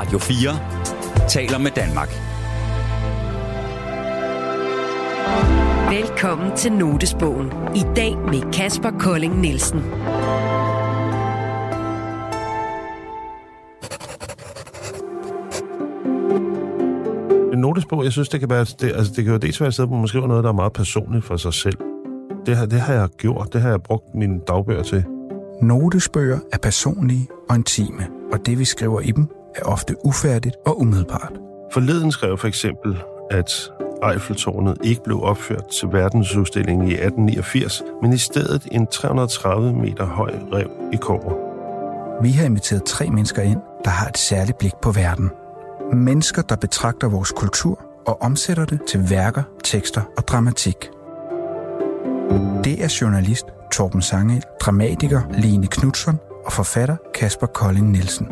Radio 4 taler med Danmark. Velkommen til Notesbogen. I dag med Kasper Kolding Nielsen. En notesbog, jeg synes, det kan være, det, altså, det kan jo dels være et sted, hvor man skriver noget, der er meget personligt for sig selv. Det, har, det har jeg gjort, det har jeg brugt mine dagbøger til. Notesbøger er personlige og intime, og det vi skriver i dem er ofte ufærdigt og umiddelbart. Forleden skrev for eksempel, at Eiffeltårnet ikke blev opført til verdensudstillingen i 1889, men i stedet en 330 meter høj rev i Kåre. Vi har inviteret tre mennesker ind, der har et særligt blik på verden. Mennesker, der betragter vores kultur og omsætter det til værker, tekster og dramatik. Det er journalist Torben Sangel, dramatiker Line Knudsen og forfatter Kasper Kolding Nielsen.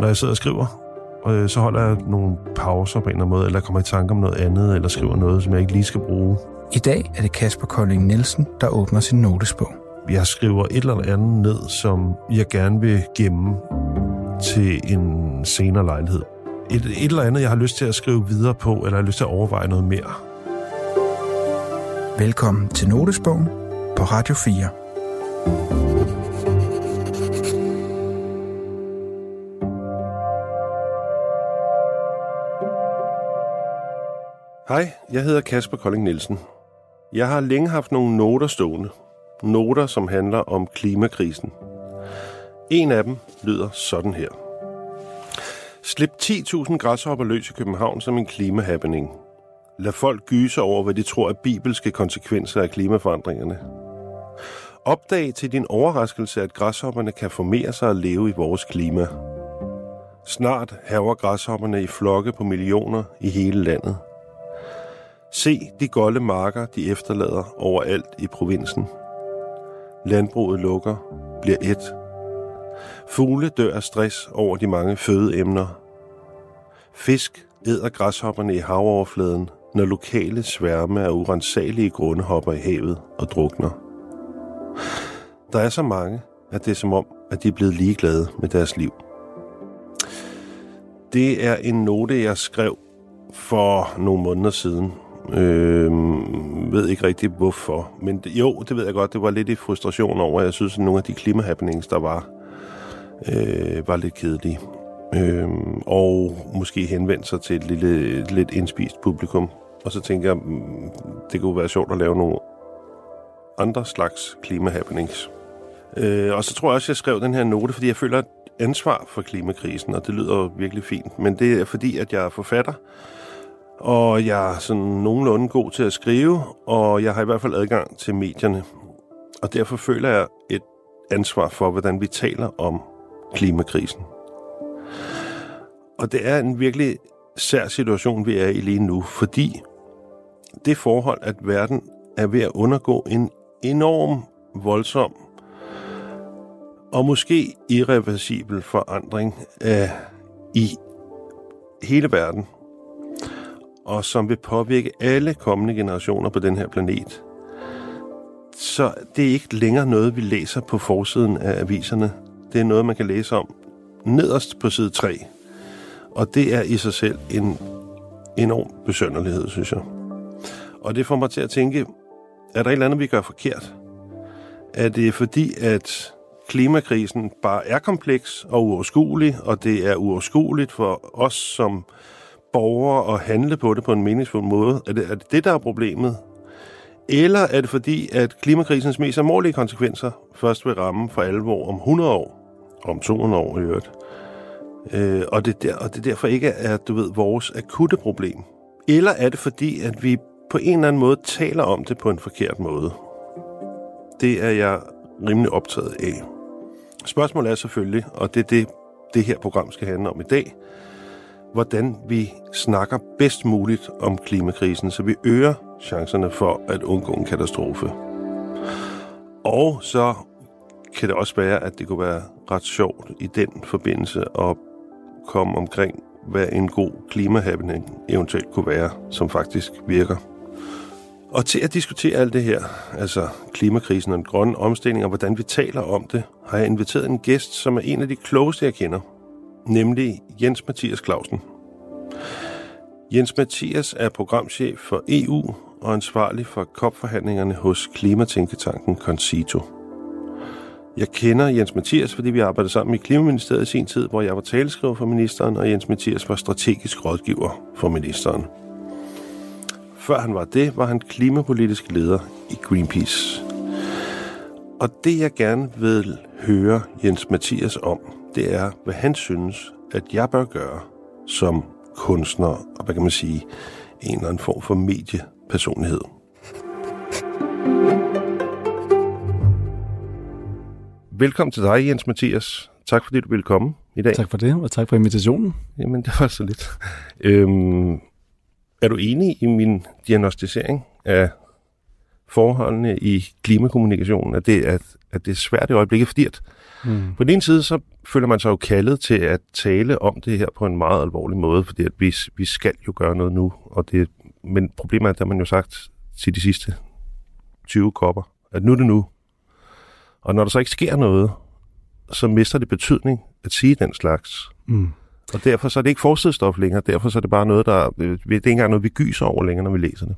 Når jeg sidder og skriver, øh, så holder jeg nogle pauser på en eller anden måde, eller kommer i tanke om noget andet, eller skriver noget, som jeg ikke lige skal bruge. I dag er det Kasper Kolding Nielsen, der åbner sin notesbog. Jeg skriver et eller andet ned, som jeg gerne vil gemme til en senere lejlighed. Et, et eller andet, jeg har lyst til at skrive videre på, eller jeg har lyst til at overveje noget mere. Velkommen til Notesbogen på Radio 4. Hej, jeg hedder Kasper Kolding Nielsen. Jeg har længe haft nogle noter stående. Noter, som handler om klimakrisen. En af dem lyder sådan her. Slip 10.000 græshopper løs i København som en klimahappening. Lad folk gyse over, hvad de tror er bibelske konsekvenser af klimaforandringerne. Opdag til din overraskelse, at græshopperne kan formere sig og leve i vores klima. Snart haver græshopperne i flokke på millioner i hele landet. Se de golde marker, de efterlader overalt i provinsen. Landbruget lukker, bliver et. Fugle dør af stress over de mange fødeemner. Fisk æder græshopperne i havoverfladen, når lokale sværme af urensagelige grunde hopper i havet og drukner. Der er så mange, at det er som om, at de er blevet ligeglade med deres liv. Det er en note, jeg skrev for nogle måneder siden, Øh, ved ikke rigtig hvorfor. Men jo, det ved jeg godt. Det var lidt i frustration over. Jeg synes, at nogle af de klimahappenings, der var, øh, var lidt kedelige. Øh, og måske henvendte sig til et lille, lidt indspist publikum. Og så tænker jeg, mm, det kunne være sjovt at lave nogle andre slags klimahappenings. Øh, og så tror jeg også, at jeg skrev den her note, fordi jeg føler et ansvar for klimakrisen, og det lyder virkelig fint. Men det er fordi, at jeg er forfatter, og jeg er sådan nogenlunde god til at skrive, og jeg har i hvert fald adgang til medierne. Og derfor føler jeg et ansvar for, hvordan vi taler om klimakrisen. Og det er en virkelig sær situation, vi er i lige nu, fordi det forhold, at verden er ved at undergå en enorm, voldsom og måske irreversibel forandring af i hele verden, og som vil påvirke alle kommende generationer på den her planet. Så det er ikke længere noget, vi læser på forsiden af aviserne. Det er noget, man kan læse om nederst på side 3. Og det er i sig selv en enorm besønderlighed, synes jeg. Og det får mig til at tænke, er der et eller andet, vi gør forkert? Er det fordi, at klimakrisen bare er kompleks og uoverskuelig, og det er uoverskueligt for os som borgere at handle på det på en meningsfuld måde? Er det, er det det, der er problemet? Eller er det fordi, at klimakrisens mest alvorlige konsekvenser først vil ramme for alvor om 100 år? Om 200 år i øvrigt. Øh, og, det der, og det derfor ikke er, du ved, vores akutte problem. Eller er det fordi, at vi på en eller anden måde taler om det på en forkert måde? Det er jeg rimelig optaget af. Spørgsmålet er selvfølgelig, og det er det, det her program skal handle om i dag, hvordan vi snakker bedst muligt om klimakrisen, så vi øger chancerne for at undgå en katastrofe. Og så kan det også være, at det kunne være ret sjovt i den forbindelse at komme omkring, hvad en god klimahappening eventuelt kunne være, som faktisk virker. Og til at diskutere alt det her, altså klimakrisen og den grønne omstilling og hvordan vi taler om det, har jeg inviteret en gæst, som er en af de klogeste, jeg kender nemlig Jens Mathias Clausen. Jens Mathias er programchef for EU og ansvarlig for COP-forhandlingerne hos Klimatænketanken Concito. Jeg kender Jens Mathias, fordi vi arbejdede sammen i Klimaministeriet i sin tid, hvor jeg var taleskriver for ministeren, og Jens Mathias var strategisk rådgiver for ministeren. Før han var det, var han klimapolitisk leder i Greenpeace. Og det, jeg gerne vil høre Jens Mathias om, det er, hvad han synes, at jeg bør gøre som kunstner, og hvad kan man sige, en eller anden form for mediepersonlighed. Velkommen til dig, Jens Mathias. Tak fordi du ville komme i dag. Tak for det, og tak for invitationen. Jamen, det var så lidt. Øhm, er du enig i min diagnostisering af forholdene i klimakommunikationen, at det, at, at det er svært i øjeblikket, fordi at mm. på den ene side, så føler man sig jo kaldet til at tale om det her på en meget alvorlig måde, fordi at vi, vi skal jo gøre noget nu, og det, men problemet er, at der man jo sagt til de sidste 20 kopper, at nu er det nu. Og når der så ikke sker noget, så mister det betydning at sige den slags. Mm. Og derfor så er det ikke forsidestof længere, derfor så er det bare noget, der, det er ikke engang noget, vi gyser over længere, når vi læser det.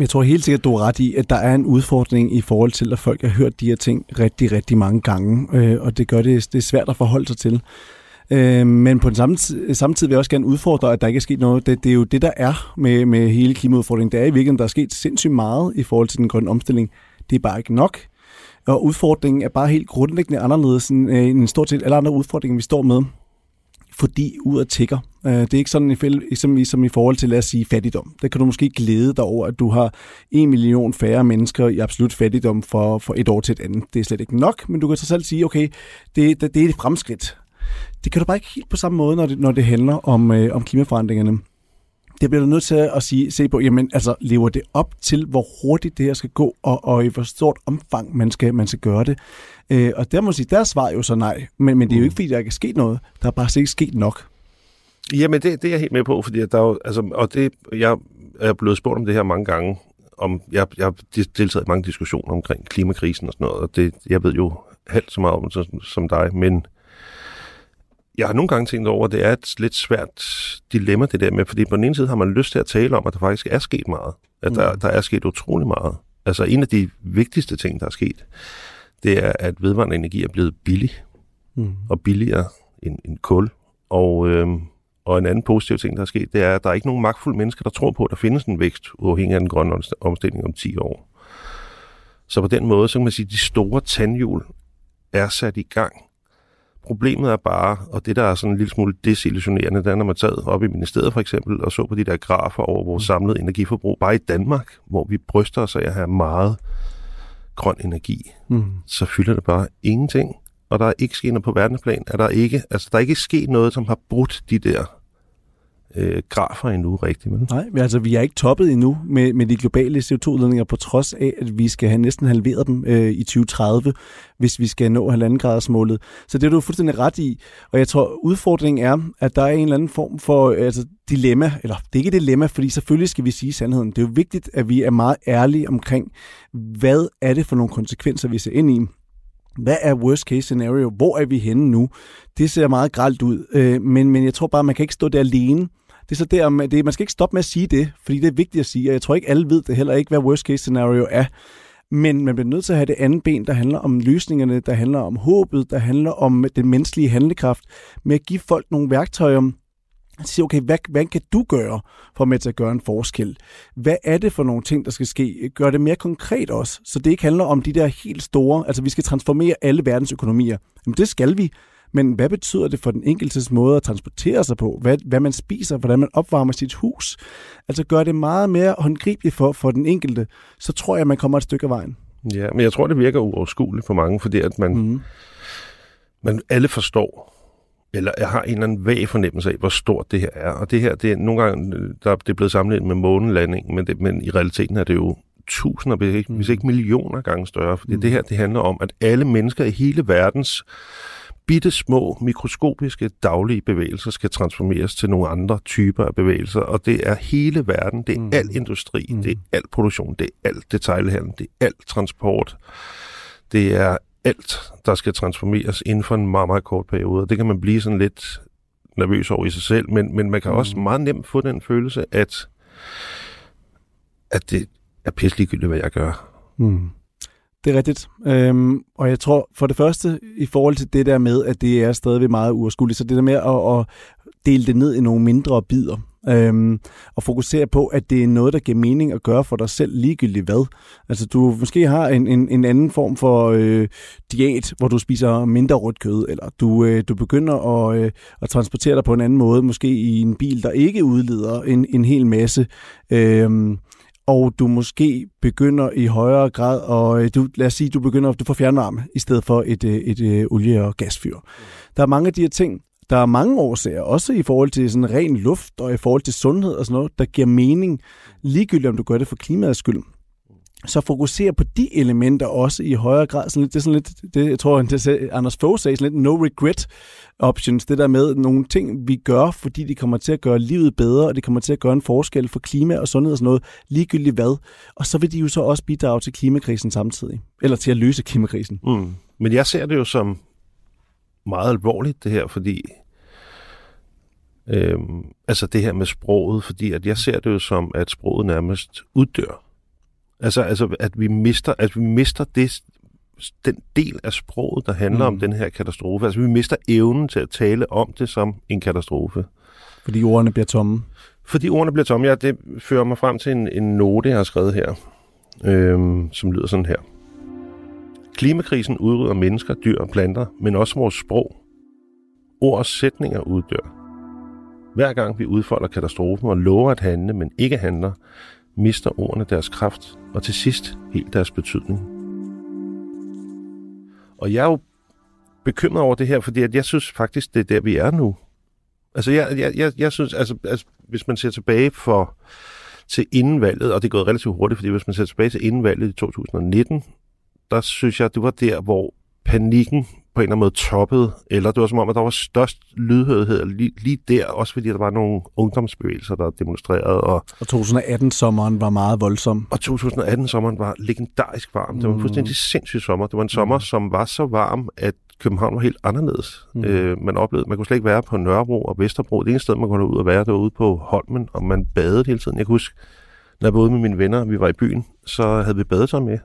Jeg tror helt sikkert, du er ret i, at der er en udfordring i forhold til, at folk har hørt de her ting rigtig, rigtig mange gange, øh, og det gør det, det er svært at forholde sig til. Øh, men på den samme, samme tid vil jeg også gerne udfordre, at der ikke er sket noget. Det, det er jo det, der er med, med hele klimaudfordringen. Det er i virkeligheden, der er sket sindssygt meget i forhold til den grønne omstilling. Det er bare ikke nok. Og udfordringen er bare helt grundlæggende anderledes end, øh, end stort set alle andre udfordringer, vi står med fordi ud tigger. Øh, det er ikke sådan i, som, i, som i forhold til, lad os sige, fattigdom. Det kan du måske glæde dig over, at du har en million færre mennesker i absolut fattigdom for, for et år til et andet. Det er slet ikke nok, men du kan så selv sige, okay, det, det, det er et fremskridt. Det kan du bare ikke helt på samme måde, når det, når det handler om, øh, om klimaforandringerne det bliver du nødt til at sige, se på, jamen, altså, lever det op til, hvor hurtigt det her skal gå, og, og i hvor stort omfang man skal, man skal gøre det. Øh, og der må sige, der svar jo så nej. Men, men det er jo ikke, fordi der ikke er sket noget. Der er bare ikke sket nok. Jamen, det, det er jeg helt med på, fordi der er jo, altså, og det, jeg er blevet spurgt om det her mange gange, om, jeg, jeg har deltaget i mange diskussioner omkring klimakrisen og sådan noget, og det, jeg ved jo halvt så meget om som, som dig, men jeg har nogle gange tænkt over, at det er et lidt svært dilemma, det der med, fordi på den ene side har man lyst til at tale om, at der faktisk er sket meget. At der, mm. der er sket utrolig meget. Altså en af de vigtigste ting, der er sket, det er, at vedvarende energi er blevet billig. Mm. Og billigere end, end kul. Og, øhm, og en anden positiv ting, der er sket, det er, at der er ikke nogen magtfulde mennesker, der tror på, at der findes en vækst uafhængig af den grønne omstilling om 10 år. Så på den måde, så kan man sige, at de store tandhjul er sat i gang Problemet er bare, og det der er sådan en lille smule desillusionerende, det er, når man sad op i ministeriet for eksempel, og så på de der grafer over vores samlede energiforbrug, bare i Danmark, hvor vi bryster os af at have meget grøn energi, mm. så fylder det bare ingenting. Og der er ikke sket noget på verdensplan. Er der ikke, altså der er ikke sket noget, som har brudt de der øh, grafer endnu rigtigt. Men. Nej, men altså vi er ikke toppet endnu med, med de globale CO2-ledninger, på trods af, at vi skal have næsten halveret dem øh, i 2030, hvis vi skal nå halvandengradersmålet. Så det er du fuldstændig ret i. Og jeg tror, udfordringen er, at der er en eller anden form for øh, altså, dilemma, eller det er ikke et dilemma, fordi selvfølgelig skal vi sige sandheden. Det er jo vigtigt, at vi er meget ærlige omkring, hvad er det for nogle konsekvenser, vi ser ind i. Hvad er worst case scenario? Hvor er vi henne nu? Det ser meget gralt ud, øh, men, men jeg tror bare, man kan ikke stå der alene det er så der, det, man skal ikke stoppe med at sige det, fordi det er vigtigt at sige, og jeg tror ikke alle ved det heller ikke, hvad worst case scenario er. Men man bliver nødt til at have det andet ben, der handler om løsningerne, der handler om håbet, der handler om den menneskelige handlekraft, med at give folk nogle værktøjer, at sige, okay, hvad, hvad kan du gøre for med til at gøre en forskel? Hvad er det for nogle ting, der skal ske? Gør det mere konkret også, så det ikke handler om de der helt store, altså vi skal transformere alle verdens økonomier. Jamen det skal vi, men hvad betyder det for den enkeltes måde at transportere sig på? Hvad, hvad man spiser, hvordan man opvarmer sit hus? Altså gør det meget mere håndgribeligt for, for den enkelte, så tror jeg, at man kommer et stykke af vejen. Ja, men jeg tror, det virker uoverskueligt for mange, fordi at man, mm. man alle forstår, eller jeg har en eller anden vag fornemmelse af, hvor stort det her er. Og det her, det er nogle gange, der, det er blevet sammenlignet med månelanding, men, det, men i realiteten er det jo tusinder, hvis ikke, hvis ikke millioner gange større. Fordi mm. det her, det handler om, at alle mennesker i hele verdens bitte små, mikroskopiske daglige bevægelser skal transformeres til nogle andre typer af bevægelser, og det er hele verden, det er mm. al industri, mm. det er al produktion, det er alt detailhandel, det er alt transport, det er alt, der skal transformeres inden for en meget, meget kort periode, og det kan man blive sådan lidt nervøs over i sig selv, men, men man kan mm. også meget nemt få den følelse, at, at det er pisselig hvad jeg gør. Mm. Det er rigtigt. Øhm, og jeg tror for det første, i forhold til det der med, at det er stadigvæk meget uoverskueligt, så det der med at, at dele det ned i nogle mindre bidder, øhm, og fokusere på, at det er noget, der giver mening at gøre for dig selv ligegyldigt hvad. Altså du måske har en, en, en anden form for øh, diæt, hvor du spiser mindre rødt kød, eller du, øh, du begynder at, øh, at transportere dig på en anden måde, måske i en bil, der ikke udleder en, en hel masse. Øh, og du måske begynder i højere grad, og øh, du, lad os sige, du begynder, du får fjernvarme i stedet for et, øh, et, et olie- og gasfyr. Der er mange af de her ting, der er mange årsager, også i forhold til sådan ren luft og i forhold til sundhed og sådan noget, der giver mening, ligegyldigt om du gør det for klimaets skyld så fokuserer på de elementer også i højere grad. Sådan lidt, det er sådan lidt, det, jeg tror, det, Anders Fogh sagde, sådan lidt no regret options. Det der med nogle ting, vi gør, fordi de kommer til at gøre livet bedre, og det kommer til at gøre en forskel for klima og sundhed og sådan noget, ligegyldigt hvad. Og så vil de jo så også bidrage til klimakrisen samtidig. Eller til at løse klimakrisen. Mm. Men jeg ser det jo som meget alvorligt, det her, fordi øhm, altså det her med sproget, fordi at jeg ser det jo som, at sproget nærmest uddør Altså, altså at vi mister, at vi mister det, den del af sproget, der handler mm. om den her katastrofe. Altså, vi mister evnen til at tale om det som en katastrofe. Fordi ordene bliver tomme? Fordi ordene bliver tomme, ja. Det fører mig frem til en, en note, jeg har skrevet her, øhm, som lyder sådan her. Klimakrisen udrydder mennesker, dyr og planter, men også vores sprog. Ord og sætninger uddør. Hver gang vi udfolder katastrofen og lover at handle, men ikke handler, mister ordene deres kraft, og til sidst helt deres betydning. Og jeg er jo bekymret over det her, fordi at jeg synes faktisk, det er der, vi er nu. Altså, jeg, jeg, jeg, jeg synes, altså, altså, hvis man ser tilbage for, til inden valget, og det er gået relativt hurtigt, fordi hvis man ser tilbage til inden valget i 2019, der synes jeg, det var der, hvor panikken på en eller anden måde toppede, eller det var som om, at der var størst lydhørighed lige, lige der, også fordi der var nogle ungdomsbevægelser, der demonstrerede. Og, og 2018-sommeren var meget voldsom. Og 2018-sommeren var legendarisk varm. Det var en mm. fuldstændig sindssyg sommer. Det var en sommer, mm. som var så varm, at København var helt anderledes. Mm. Øh, man oplevede, man kunne slet ikke være på Nørrebro og Vesterbro. Det eneste sted, man kunne ud og være, det var ude på Holmen, og man badede hele tiden. Jeg kan huske, når jeg boede med mine venner, vi var i byen, så havde vi badetøj med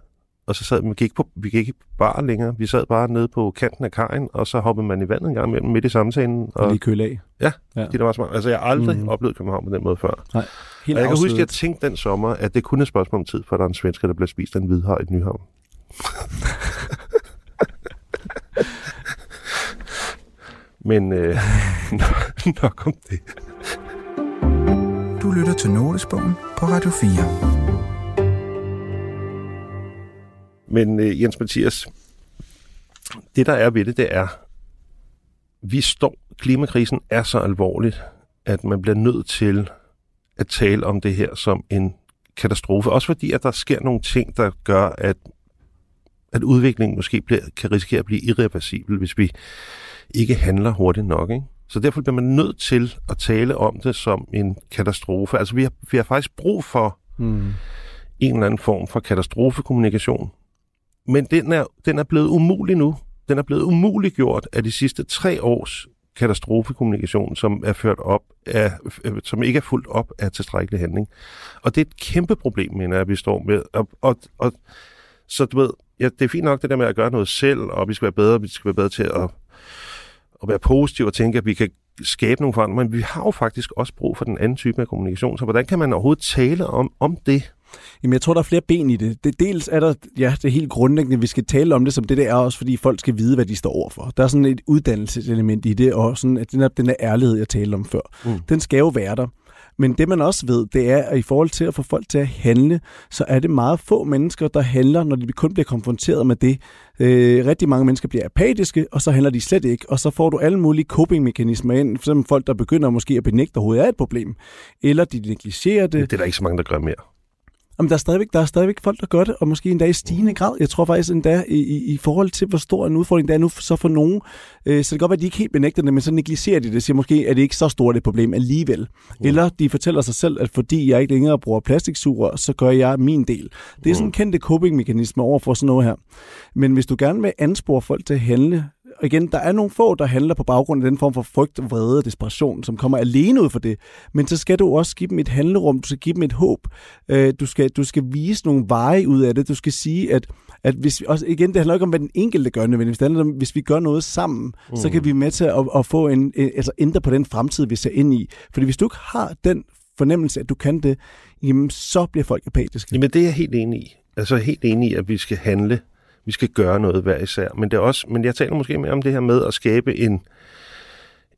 og så sad vi gik på, vi gik ikke bare længere. Vi sad bare nede på kanten af kajen, og så hoppede man i vandet en gang imellem midt i samtalen. Og, og lige køle af. Ja, ja. det var smart. Altså, jeg har aldrig mm. oplevet København på den måde før. Nej, helt og jeg kan huske, at jeg tænkte den sommer, at det kun er et spørgsmål om tid, for der er en svensker, der bliver spist af en hvidhaj i Nyhavn. Men øh, nok om det. Du lytter til Notesbogen på Radio 4. Men øh, Jens Mathias, det der er ved det, det er, vi står, klimakrisen er så alvorligt, at man bliver nødt til at tale om det her som en katastrofe. Også fordi, at der sker nogle ting, der gør, at, at udviklingen måske bliver, kan risikere at blive irreversibel, hvis vi ikke handler hurtigt nok. Ikke? Så derfor bliver man nødt til at tale om det som en katastrofe. Altså, vi har, vi har faktisk brug for mm. en eller anden form for katastrofekommunikation, men den er, den er blevet umulig nu. Den er blevet umuliggjort af de sidste tre års katastrofekommunikation, som er ført op af, øh, som ikke er fuldt op af tilstrækkelig handling. Og det er et kæmpe problem, mener jeg, vi står med. Og, og, og, så du ved, ja, det er fint nok det der med at gøre noget selv, og vi skal være bedre, vi skal være bedre til at, at være positive og tænke, at vi kan skabe nogle forandringer, men vi har jo faktisk også brug for den anden type af kommunikation. Så hvordan kan man overhovedet tale om, om det Jamen, jeg tror, der er flere ben i det. det. Dels er der, ja, det helt grundlæggende, vi skal tale om det, som det der er også, fordi folk skal vide, hvad de står overfor. Der er sådan et uddannelseselement i det, og sådan, at den, er, den er ærlighed, jeg talte om før, mm. den skal jo være der. Men det man også ved, det er, at i forhold til at få folk til at handle, så er det meget få mennesker, der handler, når de kun bliver konfronteret med det. Øh, rigtig mange mennesker bliver apatiske, og så handler de slet ikke. Og så får du alle mulige coping-mekanismer ind. For eksempel folk, der begynder måske at benægte, at overhovedet er et problem. Eller de negligerer det. Det er der ikke så mange, der gør mere. Jamen, der, er stadigvæk, der er stadigvæk folk, der gør det, og måske endda i stigende grad. Jeg tror faktisk endda i, i, i forhold til, hvor stor en udfordring det er nu så for nogen. Øh, så det kan godt være, at de ikke helt benægter det, men så negligerer de det. Siger måske, at det ikke så stort et problem alligevel. Mm. Eller de fortæller sig selv, at fordi jeg ikke længere bruger plastiksuger, så gør jeg min del. Det er sådan en kendte coping-mekanisme over for sådan noget her. Men hvis du gerne vil anspore folk til at handle, igen, der er nogle få, der handler på baggrund af den form for frygt, vrede og desperation, som kommer alene ud for det. Men så skal du også give dem et handlerum, du skal give dem et håb. Øh, du, skal, du skal vise nogle veje ud af det. Du skal sige, at, at hvis, også igen, det handler ikke om, hvad den enkelte gør nødvendigvis. Det handler om, hvis vi gør noget sammen, mm. så kan vi med til at, at få en, altså ændre på den fremtid, vi ser ind i. Fordi hvis du ikke har den fornemmelse, at du kan det, jamen så bliver folk apatiske. Jamen det er jeg helt enig i. Altså helt enig i, at vi skal handle. Vi skal gøre noget hver især. Men, det er også, men jeg taler måske mere om det her med at skabe en,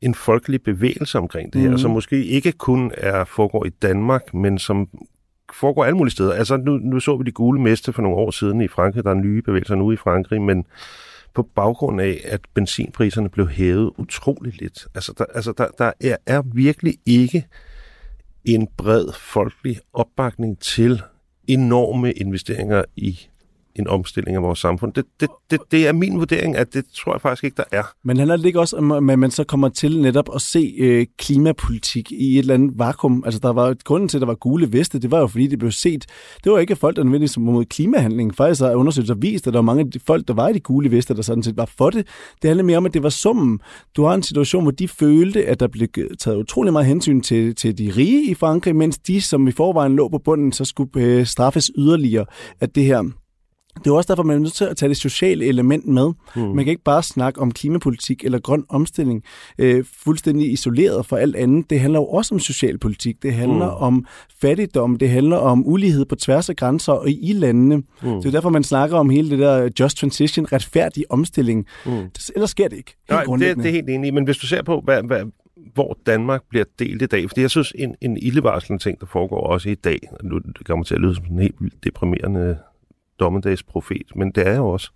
en folkelig bevægelse omkring det her, mm. som måske ikke kun er foregår i Danmark, men som foregår alle mulige steder. Altså nu, nu så vi de gule meste for nogle år siden i Frankrig. Der er nye bevægelser nu i Frankrig, men på baggrund af, at benzinpriserne blev hævet utroligt lidt. Altså der, altså der, der er, er virkelig ikke en bred folkelig opbakning til enorme investeringer i en omstilling af vores samfund. Det, det, det, det er min vurdering, at det tror jeg faktisk ikke, der er. Men handler det ikke også om, at man så kommer til netop at se øh, klimapolitik i et eller andet vakuum? Altså, der var grunden til, at der var gule veste, det var jo fordi, det blev set. Det var ikke folk, der nødvendigvis var mod klimahandling. Faktisk har undersøgelser vist, at der var mange af de folk, der var i de gule veste, der sådan set var for det. Det handler mere om, at det var summen. Du har en situation, hvor de følte, at der blev taget utrolig meget hensyn til, til de rige i Frankrig, mens de, som i forvejen lå på bunden, så skulle øh, straffes yderligere at det her det er også derfor, man er nødt til at tage det sociale element med. Mm. Man kan ikke bare snakke om klimapolitik eller grøn omstilling øh, fuldstændig isoleret fra alt andet. Det handler jo også om socialpolitik. Det handler mm. om fattigdom. Det handler om ulighed på tværs af grænser og i landene. Mm. Det er derfor, man snakker om hele det der just transition, retfærdig omstilling. Mm. Ellers sker det ikke. Nej, det, det er helt enig Men hvis du ser på, hvad, hvad, hvor Danmark bliver delt i dag, fordi jeg synes, en, en ildevarslende ting, der foregår også i dag, nu det kommer til at lyde som en helt deprimerende dommedagsprofet, men det er jo også.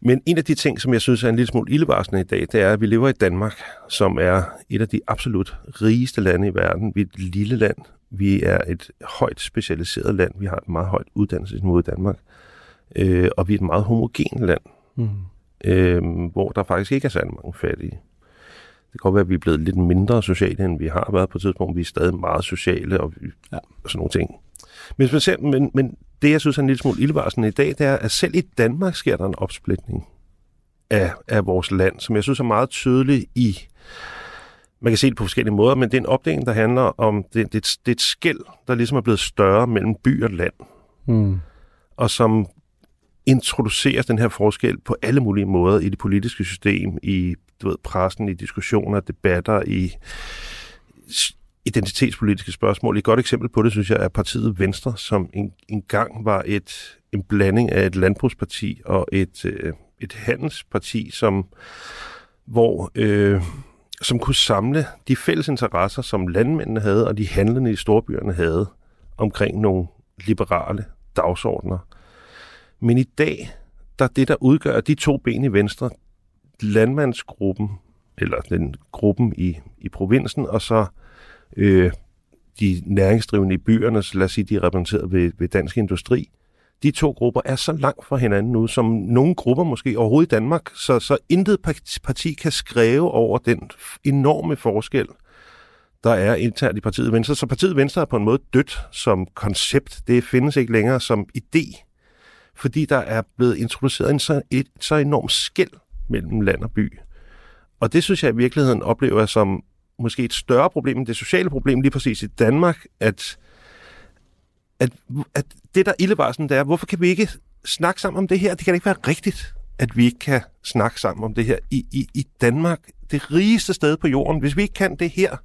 Men en af de ting, som jeg synes er en lille smule ildevarsende i dag, det er, at vi lever i Danmark, som er et af de absolut rigeste lande i verden. Vi er et lille land. Vi er et højt specialiseret land. Vi har et meget højt uddannelsesniveau i Danmark. Øh, og vi er et meget homogent land, mm. øh, hvor der faktisk ikke er særlig mange fattige. Det kan godt være, at vi er blevet lidt mindre sociale, end vi har været på et tidspunkt. Vi er stadig meget sociale og, ja. og sådan nogle ting. Men, men, men det, jeg synes er en lille smule ildvarslende i dag, det er, at selv i Danmark sker der en opsplitning af, af vores land, som jeg synes er meget tydelig i, man kan se det på forskellige måder, men det er en opdeling, der handler om, det, det, det er et skæld, der ligesom er blevet større mellem by og land. Mm. Og som introduceres den her forskel på alle mulige måder i det politiske system, i du ved, pressen, i diskussioner, debatter, i identitetspolitiske spørgsmål. Et godt eksempel på det, synes jeg, er partiet Venstre, som en, engang var et, en blanding af et landbrugsparti og et, øh, et handelsparti, som, hvor, øh, som kunne samle de fælles interesser, som landmændene havde, og de handlende i storbyerne havde, omkring nogle liberale dagsordner. Men i dag, der det, der udgør de to ben i Venstre, landmandsgruppen, eller den gruppen i, i provinsen, og så øh, de næringsdrivende i byerne, så lad os sige, de er repræsenteret ved, ved dansk industri. De to grupper er så langt fra hinanden nu, som nogle grupper måske overhovedet i Danmark, så, så intet parti kan skrive over den enorme forskel, der er internt i partiet Venstre. Så partiet Venstre er på en måde dødt som koncept. Det findes ikke længere som idé, fordi der er blevet introduceret en så, et så enormt skæld mellem land og by. Og det synes jeg i virkeligheden oplever som måske et større problem end det sociale problem lige præcis i Danmark, at, at, at det, der illevar sådan, det er, hvorfor kan vi ikke snakke sammen om det her? Det kan da ikke være rigtigt, at vi ikke kan snakke sammen om det her i, i, i Danmark, det rigeste sted på jorden. Hvis vi ikke kan det her,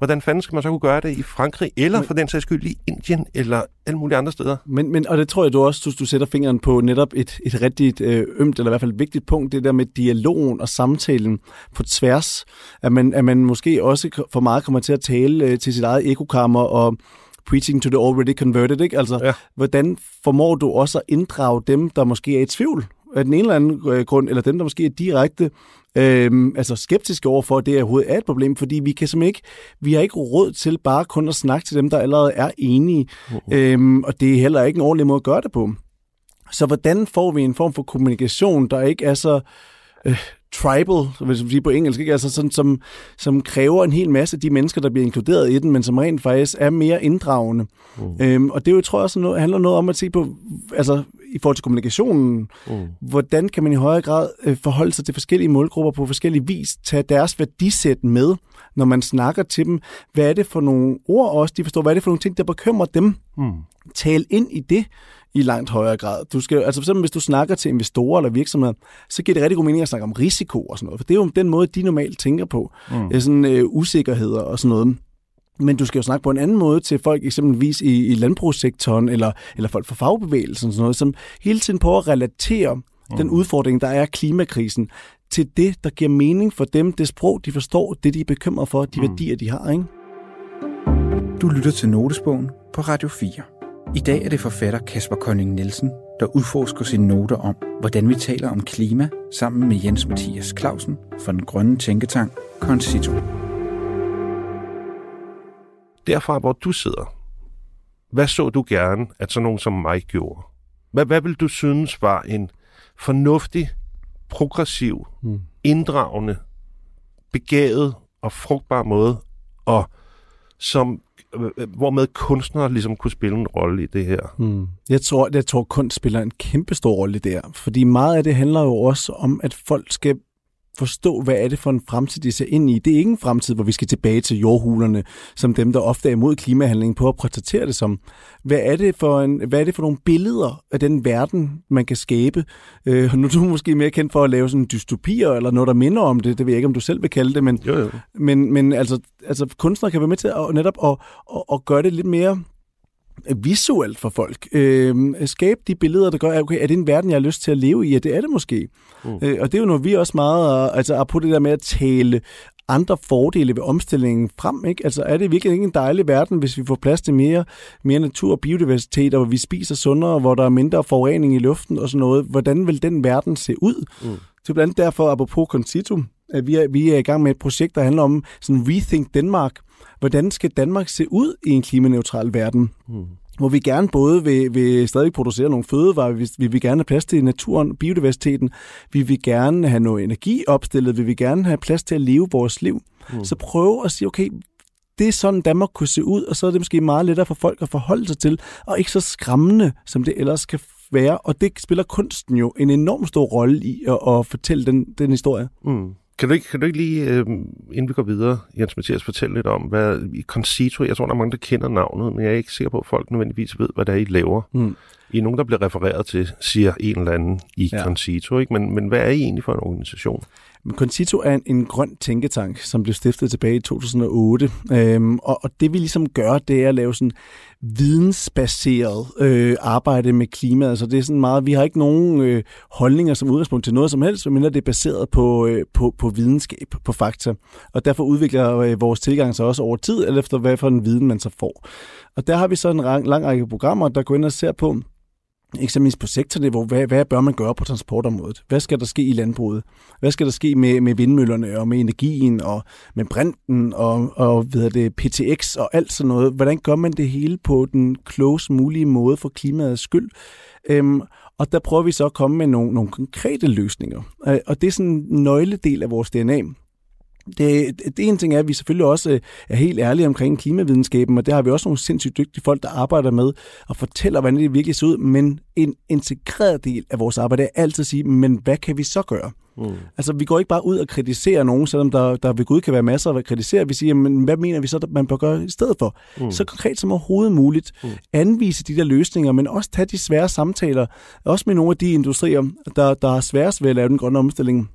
hvordan fanden skal man så kunne gøre det i Frankrig, eller men, for den sags skyld i Indien, eller alle mulige andre steder? Men, men og det tror jeg, du også, du, du sætter fingeren på netop et, et rigtig øh, ømt, eller i hvert fald et vigtigt punkt, det der med dialogen og samtalen på tværs, at man, at man måske også for meget kommer til at tale øh, til sit eget ekokammer, og preaching to the already converted, ikke? Altså, ja. hvordan formår du også at inddrage dem, der måske er i tvivl af den ene eller anden øh, grund, eller dem, der måske er direkte øh, altså skeptiske over for, at det overhovedet er et problem, fordi vi kan simpelthen ikke, vi har ikke råd til bare kun at snakke til dem, der allerede er enige, uh-huh. øh, og det er heller ikke en ordentlig måde at gøre det på. Så hvordan får vi en form for kommunikation, der ikke er så, øh, tribal, hvis man sige på engelsk, ikke? Altså sådan, som, som kræver en hel masse af de mennesker, der bliver inkluderet i den, men som rent faktisk er mere inddragende. Mm. Øhm, og det jo, tror jeg også noget, handler noget om at se på, altså i forhold til kommunikationen, mm. hvordan kan man i højere grad øh, forholde sig til forskellige målgrupper på forskellige vis, tage deres værdisæt med, når man snakker til dem. Hvad er det for nogle ord også, de forstår? Hvad er det for nogle ting, der bekymrer dem? Mm. Tal ind i det i langt højere grad. Du skal, altså for eksempel, hvis du snakker til investorer eller virksomheder, så giver det rigtig god mening at snakke om risiko og sådan noget, for det er jo den måde, de normalt tænker på. Mm. Sådan øh, usikkerheder og sådan noget. Men du skal jo snakke på en anden måde til folk eksempelvis i, i landbrugssektoren, eller, eller folk fra fagbevægelsen, og sådan noget, som hele tiden prøver at relatere mm. den udfordring, der er klimakrisen, til det, der giver mening for dem, det sprog, de forstår, det, de er bekymret for, de mm. værdier, de har. Ikke? Du lytter til Notesbogen på Radio 4. I dag er det forfatter Kasper Kolding Nielsen, der udforsker sine noter om, hvordan vi taler om klima sammen med Jens Mathias Clausen fra den grønne tænketank Concito. Derfra, hvor du sidder, hvad så du gerne, at sådan nogen som mig gjorde? Hvad, hvad vil du synes var en fornuftig, progressiv, mm. inddragende, begavet og frugtbar måde, og som øh, hvormed kunstnere ligesom kunne spille en rolle i det her. Mm. Jeg tror, jeg tror kunst spiller en kæmpe stor rolle der, fordi meget af det handler jo også om, at folk skal forstå, hvad er det for en fremtid, de ser ind i. Det er ikke en fremtid, hvor vi skal tilbage til jordhulerne, som dem, der ofte er imod klimahandling, på at præsentere det som. Hvad er det for, en, hvad er det for nogle billeder af den verden, man kan skabe? Øh, nu er du måske mere kendt for at lave sådan dystopier, eller noget, der minder om det. Det ved jeg ikke, om du selv vil kalde det, men, jo, jo. men, men altså, altså, kunstnere kan være med til at, netop at, at, at gøre det lidt mere visuelt for folk. Øh, skabe de billeder, der gør, okay, er det en verden, jeg har lyst til at leve i? Ja, det er det måske. Mm. Øh, og det er jo noget, vi også meget, altså på det der med at tale andre fordele ved omstillingen frem. Ikke? Altså er det virkelig ikke en dejlig verden, hvis vi får plads til mere, mere natur og biodiversitet, og hvor vi spiser sundere, hvor der er mindre forurening i luften og sådan noget. Hvordan vil den verden se ud? Mm. Det er blandt andet derfor, apropos Concito, at vi er, vi er i gang med et projekt, der handler om sådan Rethink Danmark, hvordan skal Danmark se ud i en klimaneutral verden? Mm. Hvor vi gerne både vil, vil stadig producere nogle fødevarer, vi, vi vil gerne have plads til naturen, biodiversiteten, vi vil gerne have noget energi opstillet, vi vil gerne have plads til at leve vores liv. Mm. Så prøv at sige, okay, det er sådan, Danmark kunne se ud, og så er det måske meget lettere for folk at forholde sig til, og ikke så skræmmende, som det ellers kan være. Og det spiller kunsten jo en enorm stor rolle i at, at fortælle den, den historie. Mm. Kan du ikke, kan du ikke lige, øh, inden vi går videre, Jens Mathias, fortælle lidt om, hvad i Concito, jeg tror, der er mange, der kender navnet, men jeg er ikke sikker på, at folk nødvendigvis ved, hvad det er, I laver. Mm. I er nogen, der bliver refereret til, siger en eller anden i ja. Concito, ikke? Men, men hvad er I egentlig for en organisation? Men Concito er en, en grøn tænketank, som blev stiftet tilbage i 2008. Øhm, og, og det vi ligesom gør, det er at lave sådan vidensbaseret øh, arbejde med klimaet. Så det er sådan meget, vi har ikke nogen øh, holdninger som udgangspunkt til noget som helst, men det er baseret på, øh, på, på videnskab, på fakta. Og derfor udvikler øh, vores tilgang sig også over tid, eller efter hvad for en viden man så får. Og der har vi så en lang, lang række programmer, der går ind og ser på, eksempelvis på sektorniveau, hvad, hvad bør man gøre på transportområdet? Hvad skal der ske i landbruget? Hvad skal der ske med, med vindmøllerne og med energien og med brinten og, og ved det, PTX og alt sådan noget? Hvordan gør man det hele på den klogest mulige måde for klimaets skyld? Øhm, og der prøver vi så at komme med nogle, nogle konkrete løsninger. Øh, og det er sådan en nøgledel af vores DNA. Det, det ene ting er, at vi selvfølgelig også øh, er helt ærlige omkring klimavidenskaben, og det har vi også nogle sindssygt dygtige folk, der arbejder med og fortæller, hvordan det virkelig ser ud. Men en integreret del af vores arbejde er altid at sige, men hvad kan vi så gøre? Mm. Altså, vi går ikke bare ud og kritiserer nogen, selvom der, der ved Gud kan være masser at kritisere. Vi siger, men hvad mener vi så, man bør gøre i stedet for? Mm. Så konkret som overhovedet muligt. Mm. Anvise de der løsninger, men også tage de svære samtaler. Også med nogle af de industrier, der, der har sværest ved at lave den grønne omstilling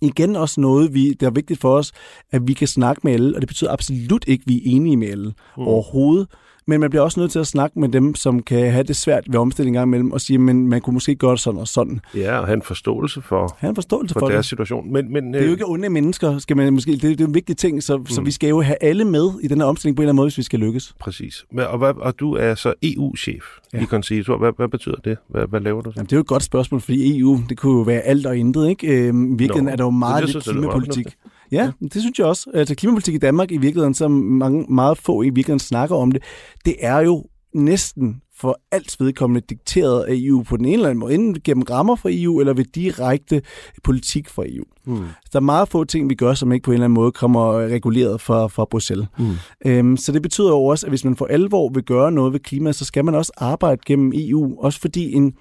igen også noget, vi, der er vigtigt for os, at vi kan snakke med alle, og det betyder absolut ikke, at vi er enige med alle mm. overhovedet men man bliver også nødt til at snakke med dem, som kan have det svært ved omstilling imellem, og sige, men man kunne måske gøre sådan og sådan. Ja, og have en forståelse for, have en forståelse for, for deres det. situation. Men, men, det er jo øh, ikke onde mennesker, skal man måske, det, det er en vigtig ting, så, mm. så vi skal jo have alle med i den her omstilling på en eller anden måde, hvis vi skal lykkes. Præcis. Og, hvad, og du er så EU-chef ja. i Concito. Hvad, hvad betyder det? Hvad, hvad laver du så? Jamen, det er jo et godt spørgsmål, fordi EU, det kunne jo være alt og intet. Ikke? Øhm, Nå, er der jo meget lidt klimapolitik. Ja, det synes jeg også. Altså klimapolitik i Danmark i virkeligheden, så mange, meget få i virkeligheden snakker om det, det er jo næsten for alt vedkommende dikteret af EU på den ene eller anden måde, enten gennem rammer fra EU eller ved direkte politik fra EU. Mm. Der er meget få ting, vi gør, som ikke på en eller anden måde kommer reguleret fra, fra Bruxelles. Mm. Øhm, så det betyder jo også, at hvis man for alvor vil gøre noget ved klimaet, så skal man også arbejde gennem EU. Også fordi en,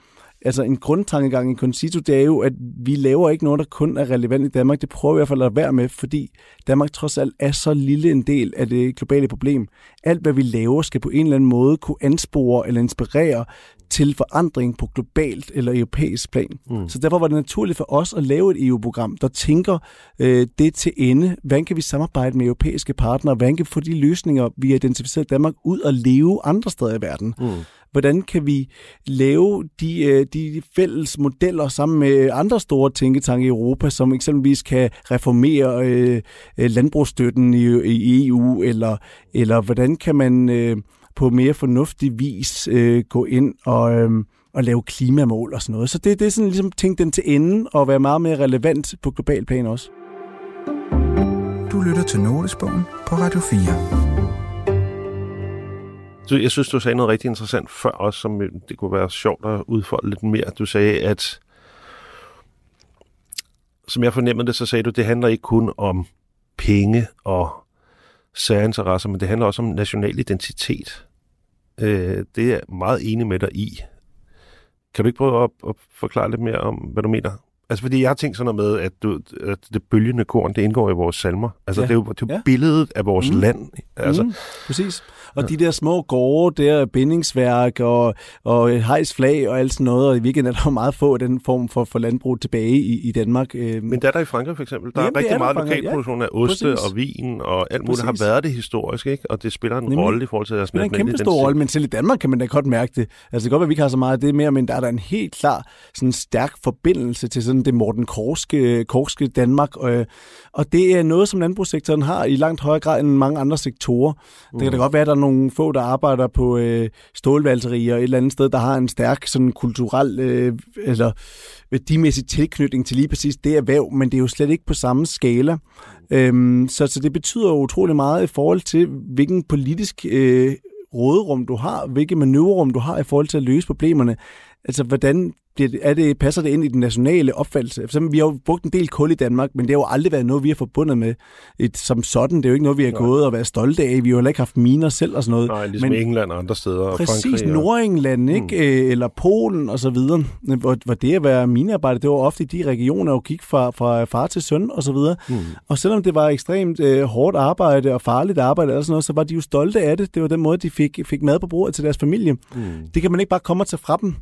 altså en grundtankegang i Concito, det er jo, at vi laver ikke noget, der kun er relevant i Danmark. Det prøver vi i hvert fald at være med, fordi Danmark trods alt er så lille en del af det globale problem. Alt, hvad vi laver, skal på en eller anden måde kunne anspore eller inspirere til forandring på globalt eller europæisk plan. Mm. Så derfor var det naturligt for os at lave et EU-program, der tænker øh, det til ende. Hvordan kan vi samarbejde med europæiske partnere? Hvordan kan vi få de løsninger, vi har identificeret i Danmark, ud og leve andre steder i verden? Mm. Hvordan kan vi lave de, øh, de fælles modeller sammen med andre store tænketanke i Europa, som eksempelvis kan reformere øh, landbrugsstøtten i, i EU, eller, eller hvordan kan man øh, på mere fornuftig vis øh, gå ind og, øh, og lave klimamål og sådan noget. Så det, det er sådan ligesom tænke den til ende og være meget mere relevant på global plan også. Du lytter til Notesbogen på Radio 4. Du, jeg synes, du sagde noget rigtig interessant før også, som det kunne være sjovt at udfolde lidt mere. Du sagde, at som jeg fornemmede det, så sagde du, at det handler ikke kun om penge og særinteresser, men det handler også om national identitet. Øh, det er jeg meget enig med dig i. Kan du ikke prøve at, at forklare lidt mere om, hvad du mener? Altså, fordi jeg har tænkt sådan noget med, at, du, at det bølgende korn, det indgår i vores salmer. Altså, ja. det er jo, det er ja. billedet af vores mm. land. Altså, mm. Præcis. Og ja. de der små gårde der, bindingsværk og, og hejsflag og alt sådan noget, og i weekenden er der jo meget få af den form for, for landbrug tilbage i, i Danmark. Øhm. Men der er der i Frankrig for eksempel. Der Jamen, er rigtig er meget lokalproduktion ja. af oste Præcis. og vin og alt muligt. Præcis. har været det historisk, ikke? Og det spiller en rolle i forhold til deres Det er en kæmpe stor rolle, men selv i Danmark kan man da godt mærke det. Altså det kan godt være, at vi ikke har så meget af det mere, men der er der en helt klar sådan stærk forbindelse til sådan det Morten Korske, Korske Danmark. Og, øh, og det er noget, som landbrugssektoren har i langt højere grad end mange andre sektorer. Mm. Det kan da godt være, at der er nogle få, der arbejder på øh, stålvalterier et eller andet sted, der har en stærk sådan kulturel øh, eller værdimæssig tilknytning til lige præcis det erhverv, men det er jo slet ikke på samme skala. Øhm, så, så det betyder utrolig meget i forhold til, hvilken politisk øh, råderum du har, hvilke manøvrerum du har i forhold til at løse problemerne. Altså, hvordan det, er det, passer det ind i den nationale opfattelse? For vi har jo brugt en del kul i Danmark, men det har jo aldrig været noget, vi har forbundet med et, som sådan. Det er jo ikke noget, vi har Nej. gået og været stolte af. Vi har jo heller ikke haft miner selv og sådan noget. Nej, ligesom men, England og andre steder. Præcis, Frankrig, og... Nordengland, ikke? Mm. Eller Polen og så videre. Hvor, hvor det at være minearbejder, det var ofte i de regioner, hvor gik fra, fra far til søn og så videre. Mm. Og selvom det var ekstremt øh, hårdt arbejde og farligt arbejde og sådan noget, så var de jo stolte af det. Det var den måde, de fik, fik mad på bordet til deres familie. Mm. Det kan man ikke bare komme og tage fra dem.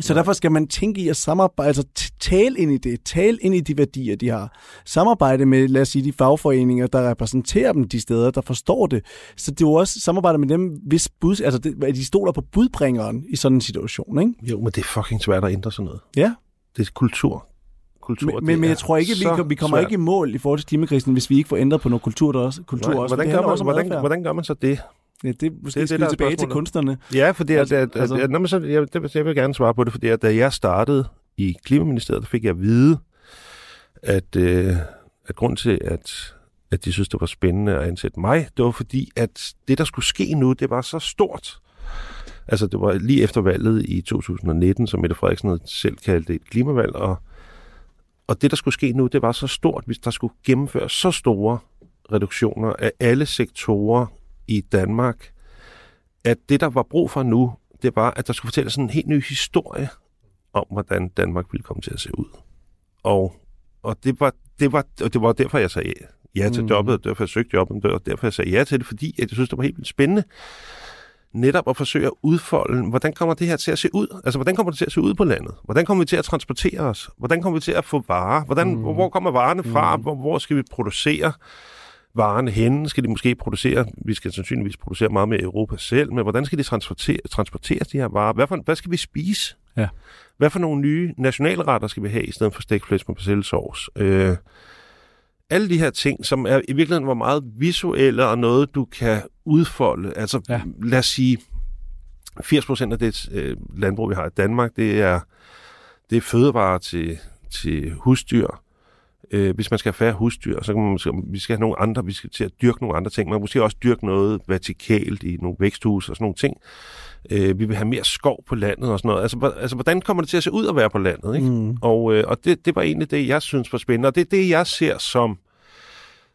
Så derfor skal man tænke i at samarbejde, altså tale ind i det, tale ind i de værdier, de har. Samarbejde med, lad os sige, de fagforeninger, der repræsenterer dem de steder, der forstår det. Så det er jo også samarbejde med dem, hvis bud, altså det, at de stoler på budbringeren i sådan en situation, ikke? Jo, men det er fucking svært at ændre sådan noget. Ja. Det er kultur. Kultur, men, men, men jeg tror ikke, vi, vi kommer svært. ikke i mål i forhold til klimakrisen, hvis vi ikke får ændret på noget kultur der også. Kultur Nej, også. Hvordan, gør man, hvordan, hvordan gør man så det? Ja, det er måske det, det, der tilbage til kunstnerne. Ja, fordi altså, at, at, altså. at, at, så, jeg, det, jeg vil gerne svare på det, fordi at, da jeg startede i Klimaministeriet, fik jeg at vide, at, øh, at grund til, at, at de synes, det var spændende at ansætte mig, det var fordi, at det, der skulle ske nu, det var så stort. Altså, det var lige efter valget i 2019, som Mette Frederiksen selv kaldte et klimavalg, og, og det, der skulle ske nu, det var så stort, hvis der skulle gennemføres så store reduktioner af alle sektorer i Danmark, at det, der var brug for nu, det var, at der skulle fortælles sådan en helt ny historie om, hvordan Danmark ville komme til at se ud. Og, og det, var, det, var, og det var derfor, jeg sagde ja til mm. jobbet, og derfor jeg søgte jobbet, og derfor jeg sagde ja til det, fordi jeg synes, det var helt vildt spændende netop at forsøge at udfolde, hvordan kommer det her til at se ud? Altså, hvordan kommer det til at se ud på landet? Hvordan kommer vi til at transportere os? Hvordan kommer vi til at få varer? Hvordan, mm. Hvor kommer varerne fra? Mm. Hvor, hvor skal vi producere? Varerne hen? Skal de måske producere? Vi skal sandsynligvis producere meget mere i Europa selv, men hvordan skal de transportere, transportere de her varer? Hvad, for, hvad skal vi spise? Ja. Hvad for nogle nye nationalretter skal vi have i stedet for stegflæsk med persillesovs? Øh, alle de her ting, som er i virkeligheden var meget visuelle og noget, du kan udfolde. Altså, ja. lad os sige, 80% af det øh, landbrug, vi har i Danmark, det er, det er fødevarer til, til husdyr. Øh, hvis man skal have færre husdyr, så kan man, så vi skal have nogle andre, vi skal til at dyrke nogle andre ting. Man kan måske også dyrke noget vertikalt i nogle væksthus og sådan nogle ting. Øh, vi vil have mere skov på landet og sådan noget. Altså, altså hvordan kommer det til at se ud at være på landet? Ikke? Mm. Og, øh, og det, det var egentlig det, jeg synes var spændende. Og det er det, jeg ser som...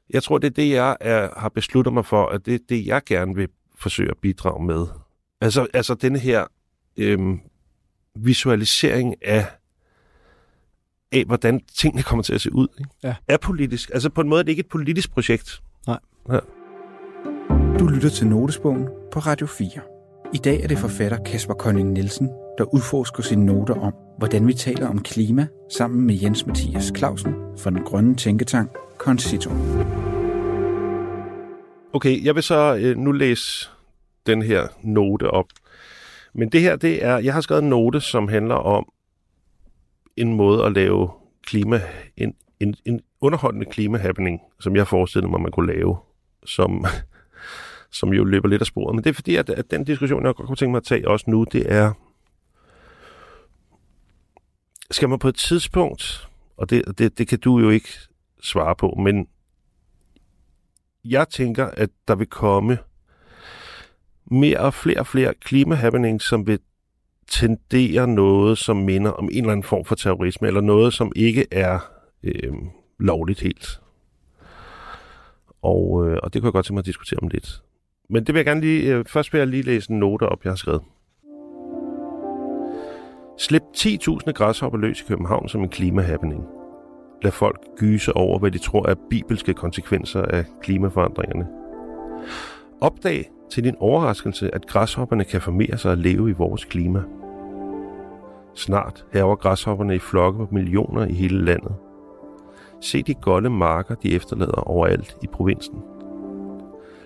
Jeg tror, det er det, jeg er, har besluttet mig for, at det er det, jeg gerne vil forsøge at bidrage med. Altså, altså denne her øh, visualisering af af, hvordan tingene kommer til at se ud. Ikke? Ja. Er politisk. Altså på en måde er det ikke et politisk projekt. Nej. Ja. Du lytter til Notesbogen på Radio 4. I dag er det forfatter Kasper Koning Nielsen, der udforsker sine noter om, hvordan vi taler om klima sammen med Jens Mathias Clausen fra den grønne tænketank Concito. Okay, jeg vil så øh, nu læse den her note op. Men det her, det er, jeg har skrevet en note, som handler om en måde at lave klima, en, en, en underholdende klimahappening, som jeg forestillede mig, man kunne lave, som, som jo løber lidt af sporet. Men det er fordi, at, at den diskussion, jeg godt kunne tænke mig at tage også nu, det er, skal man på et tidspunkt, og det, det, det kan du jo ikke svare på, men jeg tænker, at der vil komme mere og flere og flere klimahappenings, som vil tendere noget, som minder om en eller anden form for terrorisme, eller noget, som ikke er øh, lovligt helt. Og, øh, og det kunne jeg godt tænke mig at diskutere om lidt. Men det vil jeg gerne lige... Øh, først vil jeg lige læse en note op, jeg har skrevet. Slip 10.000 græshopper løs i København som en klimahappening. Lad folk gyse over, hvad de tror er bibelske konsekvenser af klimaforandringerne. Opdag til din overraskelse, at græshopperne kan formere sig og leve i vores klima. Snart hæver græshopperne i flokke på millioner i hele landet. Se de golde marker, de efterlader overalt i provinsen.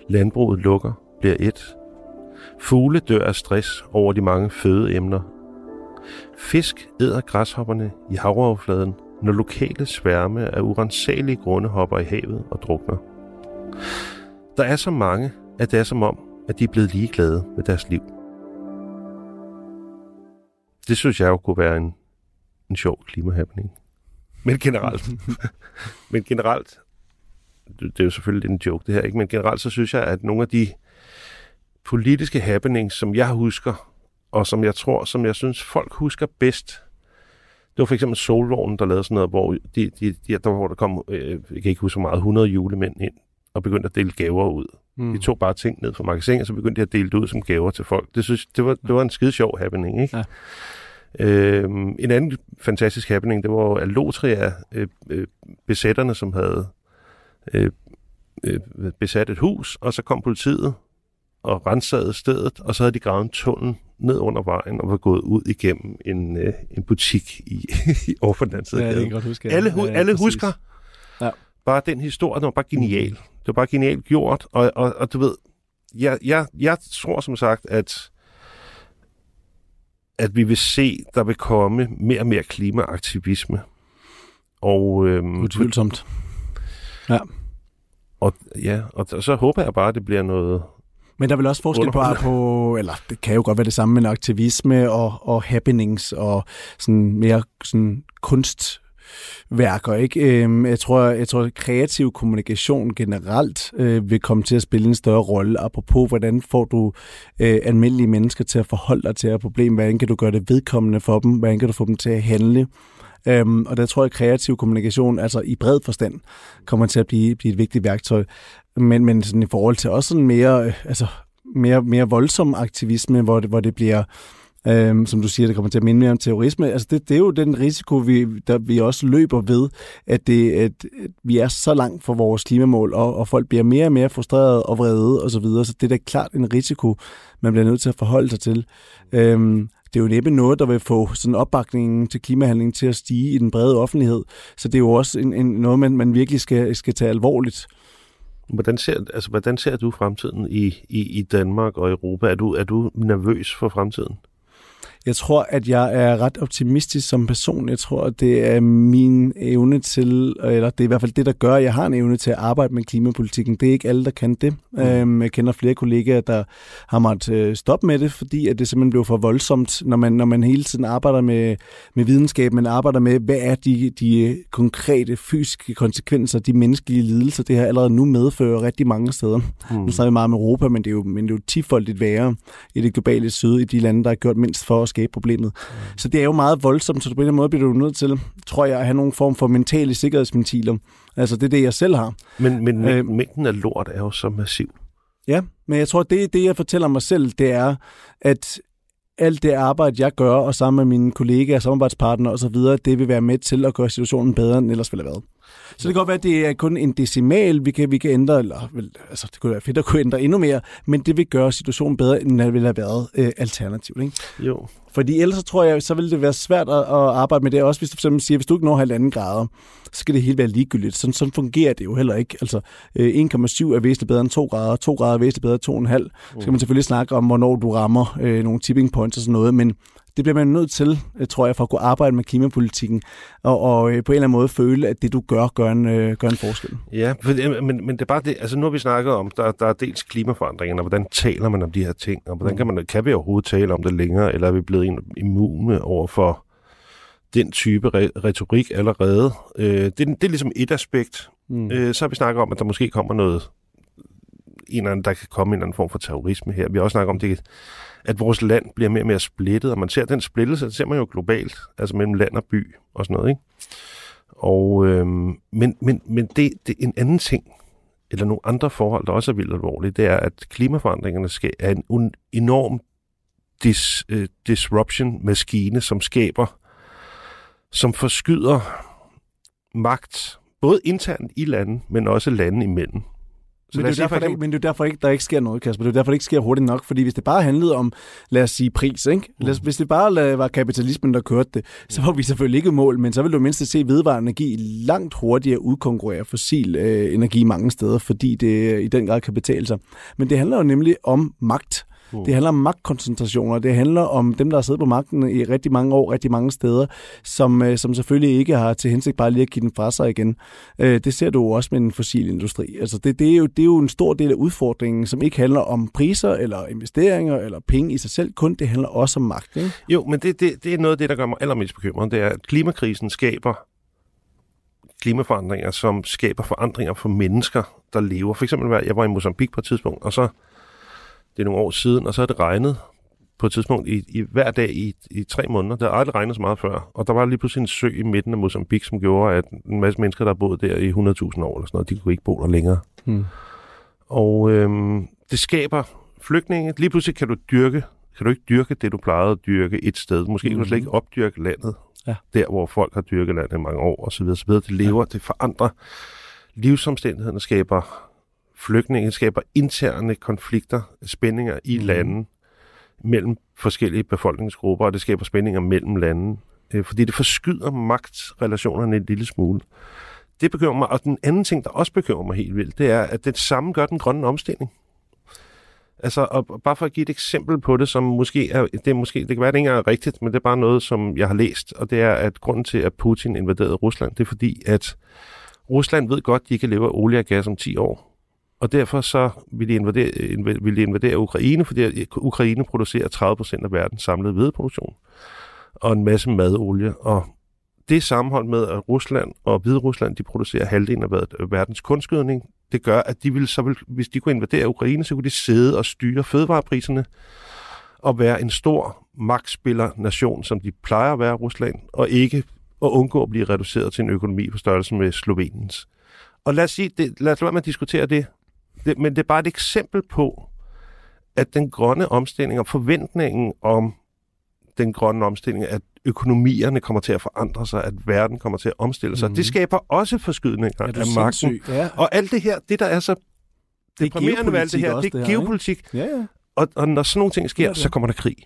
Landbruget lukker, bliver et. Fugle dør af stress over de mange fødeemner. Fisk æder græshopperne i havoverfladen, når lokale sværme af urensagelige grunde hopper i havet og drukner. Der er så mange, at det er som om, at de er blevet ligeglade med deres liv. Det synes jeg jo kunne være en, en sjov klimahappening. Men generelt, men generelt, det er jo selvfølgelig en joke det her, ikke? men generelt så synes jeg, at nogle af de politiske happenings, som jeg husker, og som jeg tror, som jeg synes, folk husker bedst, det var for eksempel Solvognen, der lavede sådan noget, hvor, de, de, de, der, hvor der kom, øh, jeg kan ikke huske så meget, 100 julemænd ind og begyndte at dele gaver ud. Mm. De tog bare ting ned fra magasinet, og så begyndte de at dele det ud som gaver til folk. Det, synes, det, var, det var en skide sjov happening, ikke? Ja. Øhm, en anden fantastisk happening, det var jo Alotria, øh, øh, besætterne, som havde øh, øh, besat et hus, og så kom politiet og rensede stedet, og så havde de gravet en tunnel ned under vejen og var gået ud igennem en, øh, en butik i, i over den anden side. Ja, det kan godt huske. Alle, hu- ja, alle præcis. husker Ja. bare den historie, den var bare genial. Det var bare genialt gjort, og, og, og du ved, jeg, jeg, jeg tror som sagt, at at vi vil se, der vil komme mere og mere klimaaktivisme. Og, øhm, Utvivlsomt. Ja. og, ja, og så håber jeg bare, at det bliver noget... Men der er vel også forskel på, på, eller det kan jo godt være det samme, men aktivisme og, og happenings og sådan mere sådan værker. ikke? Øhm, Jeg tror, jeg tror, at kreativ kommunikation generelt øh, vil komme til at spille en større rolle, apropos hvordan får du øh, almindelige mennesker til at forholde dig til et problem, hvordan kan du gøre det vedkommende for dem, hvordan kan du få dem til at handle, Øhm, og der tror jeg, at kreativ kommunikation, altså i bred forstand, kommer til at blive, blive et vigtigt værktøj. Men, men sådan i forhold til også sådan mere, øh, altså mere, mere voldsom aktivisme, hvor det, hvor det bliver, øhm, som du siger, det kommer til at minde mere om terrorisme. Altså det, det er jo den risiko, vi, der vi også løber ved, at, det, at, at vi er så langt fra vores klimamål, og, og folk bliver mere og mere frustrerede og vrede osv., så, videre. så det er da klart en risiko, man bliver nødt til at forholde sig til. Øhm, det er jo næppe noget, der vil få sådan opbakningen til klimahandling til at stige i den brede offentlighed. Så det er jo også en, en, noget, man, man virkelig skal, skal tage alvorligt. Hvordan ser, altså, hvordan ser du fremtiden i, i, i Danmark og Europa? Er du, er du nervøs for fremtiden? Jeg tror, at jeg er ret optimistisk som person. Jeg tror, at det er min evne til, eller det er i hvert fald det, der gør, at jeg har en evne til at arbejde med klimapolitikken. Det er ikke alle, der kan det. Mm. Øhm, jeg kender flere kollegaer, der har måttet øh, stoppe med det, fordi at det simpelthen blev for voldsomt, når man, når man hele tiden arbejder med, med videnskab, man arbejder med, hvad er de, de konkrete fysiske konsekvenser, de menneskelige lidelser, det her allerede nu medfører rigtig mange steder. Mm. Nu snakker vi meget om Europa, men det er jo, men det er jo tifoldigt værre i det globale syd, i de lande, der har gjort mindst for at skabe problemet. Mm. Så det er jo meget voldsomt, så på en måde bliver du nødt til, tror jeg, at have nogle form for mentale sikkerhedsventiler. Altså det er det, jeg selv har. Men, men øh, mængden af lort er jo så massiv. Ja, men jeg tror, det, det jeg fortæller mig selv, det er, at alt det arbejde, jeg gør, og sammen med mine kollegaer, samarbejdspartnere osv., det vil være med til at gøre situationen bedre, end ellers ville have været. Så det kan godt være, at det er kun en decimal, vi kan, vi kan ændre, eller vel, altså, det kunne være fedt at kunne ændre endnu mere, men det vil gøre situationen bedre, end det ville have været øh, alternativt. Ikke? Jo. Fordi ellers så tror jeg, så vil det være svært at, at arbejde med det. Også hvis du for eksempel siger, hvis du ikke når halvanden grader, så skal det helt være ligegyldigt. Sådan, sådan fungerer det jo heller ikke. Altså øh, 1,7 er væsentligt bedre end 2 grader, 2 grader er væsentligt bedre end 2,5. Så skal man selvfølgelig snakke om, hvornår du rammer øh, nogle tipping points og sådan noget, men det bliver man nødt til, øh, tror jeg, for at kunne arbejde med klimapolitikken, og, og øh, på en eller anden måde føle, at det du gør, gør en, øh, gør en forskel. Ja, men, men det er bare det, altså nu har vi snakket om, der, der er dels klimaforandringerne, og hvordan taler man om de her ting, og hvordan mm. kan, man, kan vi overhovedet tale om det længere, eller er vi blevet immune over for den type retorik allerede. Øh, det, det er ligesom et aspekt. Mm. Øh, så har vi snakket om, at der måske kommer noget, en eller anden, der kan komme en eller anden form for terrorisme her. Vi har også snakket om, det at vores land bliver mere og mere splittet, og man ser den splittelse, det ser man jo globalt, altså mellem land og by og sådan noget, ikke? Og, øhm, men men, men det, det er en anden ting, eller nogle andre forhold, der også er vildt alvorlige, det er, at klimaforandringerne skal, er en un, enorm dis, øh, uh, disruption-maskine, som skaber, som forskyder magt, både internt i landet, men også lande imellem. Så men, det er derfor, eksempel... men det er derfor ikke, der ikke sker noget, Kasper. Det er derfor, det ikke sker hurtigt nok. Fordi hvis det bare handlede om, lad os sige, pris, ikke? Lad os, mm. hvis det bare var kapitalismen, der kørte det, så var vi selvfølgelig ikke mål, men så ville du mindst se vedvarende energi langt hurtigere udkonkurrere fossil øh, energi mange steder, fordi det i den grad kan betale sig. Men det handler jo nemlig om magt. Mm. Det handler om magtkoncentrationer. Det handler om dem, der har siddet på magten i rigtig mange år, rigtig mange steder, som, øh, som selvfølgelig ikke har til hensigt bare lige at give den fra sig igen. Øh, det ser du også med den fossile industri. Altså det, det, er jo, det er jo en stor del af udfordringen, som ikke handler om priser eller investeringer eller penge i sig selv, kun det handler også om magt. Ikke? Jo, men det, det, det er noget af det, der gør mig allermest bekymret. Det er, at klimakrisen skaber klimaforandringer, som skaber forandringer for mennesker, der lever. For eksempel, jeg var i Mozambique på et tidspunkt, og så det er nogle år siden, og så er det regnet på et tidspunkt i, i hver dag i, i tre måneder. Der har aldrig regnet så meget før. Og der var lige pludselig en sø i midten af Mozambique, som gjorde, at en masse mennesker, der har boet der i 100.000 år eller sådan noget, de kunne ikke bo der længere. Hmm. Og øhm, det skaber flygtninge. Lige pludselig kan du dyrke, kan du ikke dyrke det, du plejede at dyrke et sted. Måske kan du slet ikke hmm. opdyrke landet, ja. der hvor folk har dyrket landet i mange år, og så videre, så videre. Det lever, ja. det forandrer livsomstændighederne, skaber flygtninge skaber interne konflikter, spændinger i mm. lande mellem forskellige befolkningsgrupper, og det skaber spændinger mellem lande, øh, fordi det forskyder magtrelationerne en lille smule. Det bekymrer mig, og den anden ting, der også bekymrer mig helt vildt, det er, at det samme gør den grønne omstilling. Altså, og bare for at give et eksempel på det, som måske er, det, er måske, det kan være, det ikke er rigtigt, men det er bare noget, som jeg har læst, og det er, at grunden til, at Putin invaderede Rusland, det er fordi, at Rusland ved godt, at de kan leve af olie og gas om 10 år og derfor så vil de invadere, vil de invadere Ukraine, fordi Ukraine producerer 30% af verdens samlede hvedeproduktion og en masse madolie. Og det sammenhold med, at Rusland og Hvide Rusland, de producerer halvdelen af verdens kunstgødning, det gør, at de vil, så vil, hvis de kunne invadere Ukraine, så kunne de sidde og styre fødevarepriserne og være en stor magtspiller-nation, som de plejer at være Rusland, og ikke at undgå at blive reduceret til en økonomi på størrelse med Sloveniens. Og lad os, sige, det, lad os lade være med at diskutere det det, men det er bare et eksempel på, at den grønne omstilling og forventningen om den grønne omstilling, at økonomierne kommer til at forandre sig, at verden kommer til at omstille sig, mm. det mhm. skaber også forskydninger af magten. Ja. Og alt det her, det der er så det deprimerende ved alt det her, det er her, geopolitik. Ja, ja. Og, og når sådan nogle ting sker, ja, så kommer der krig.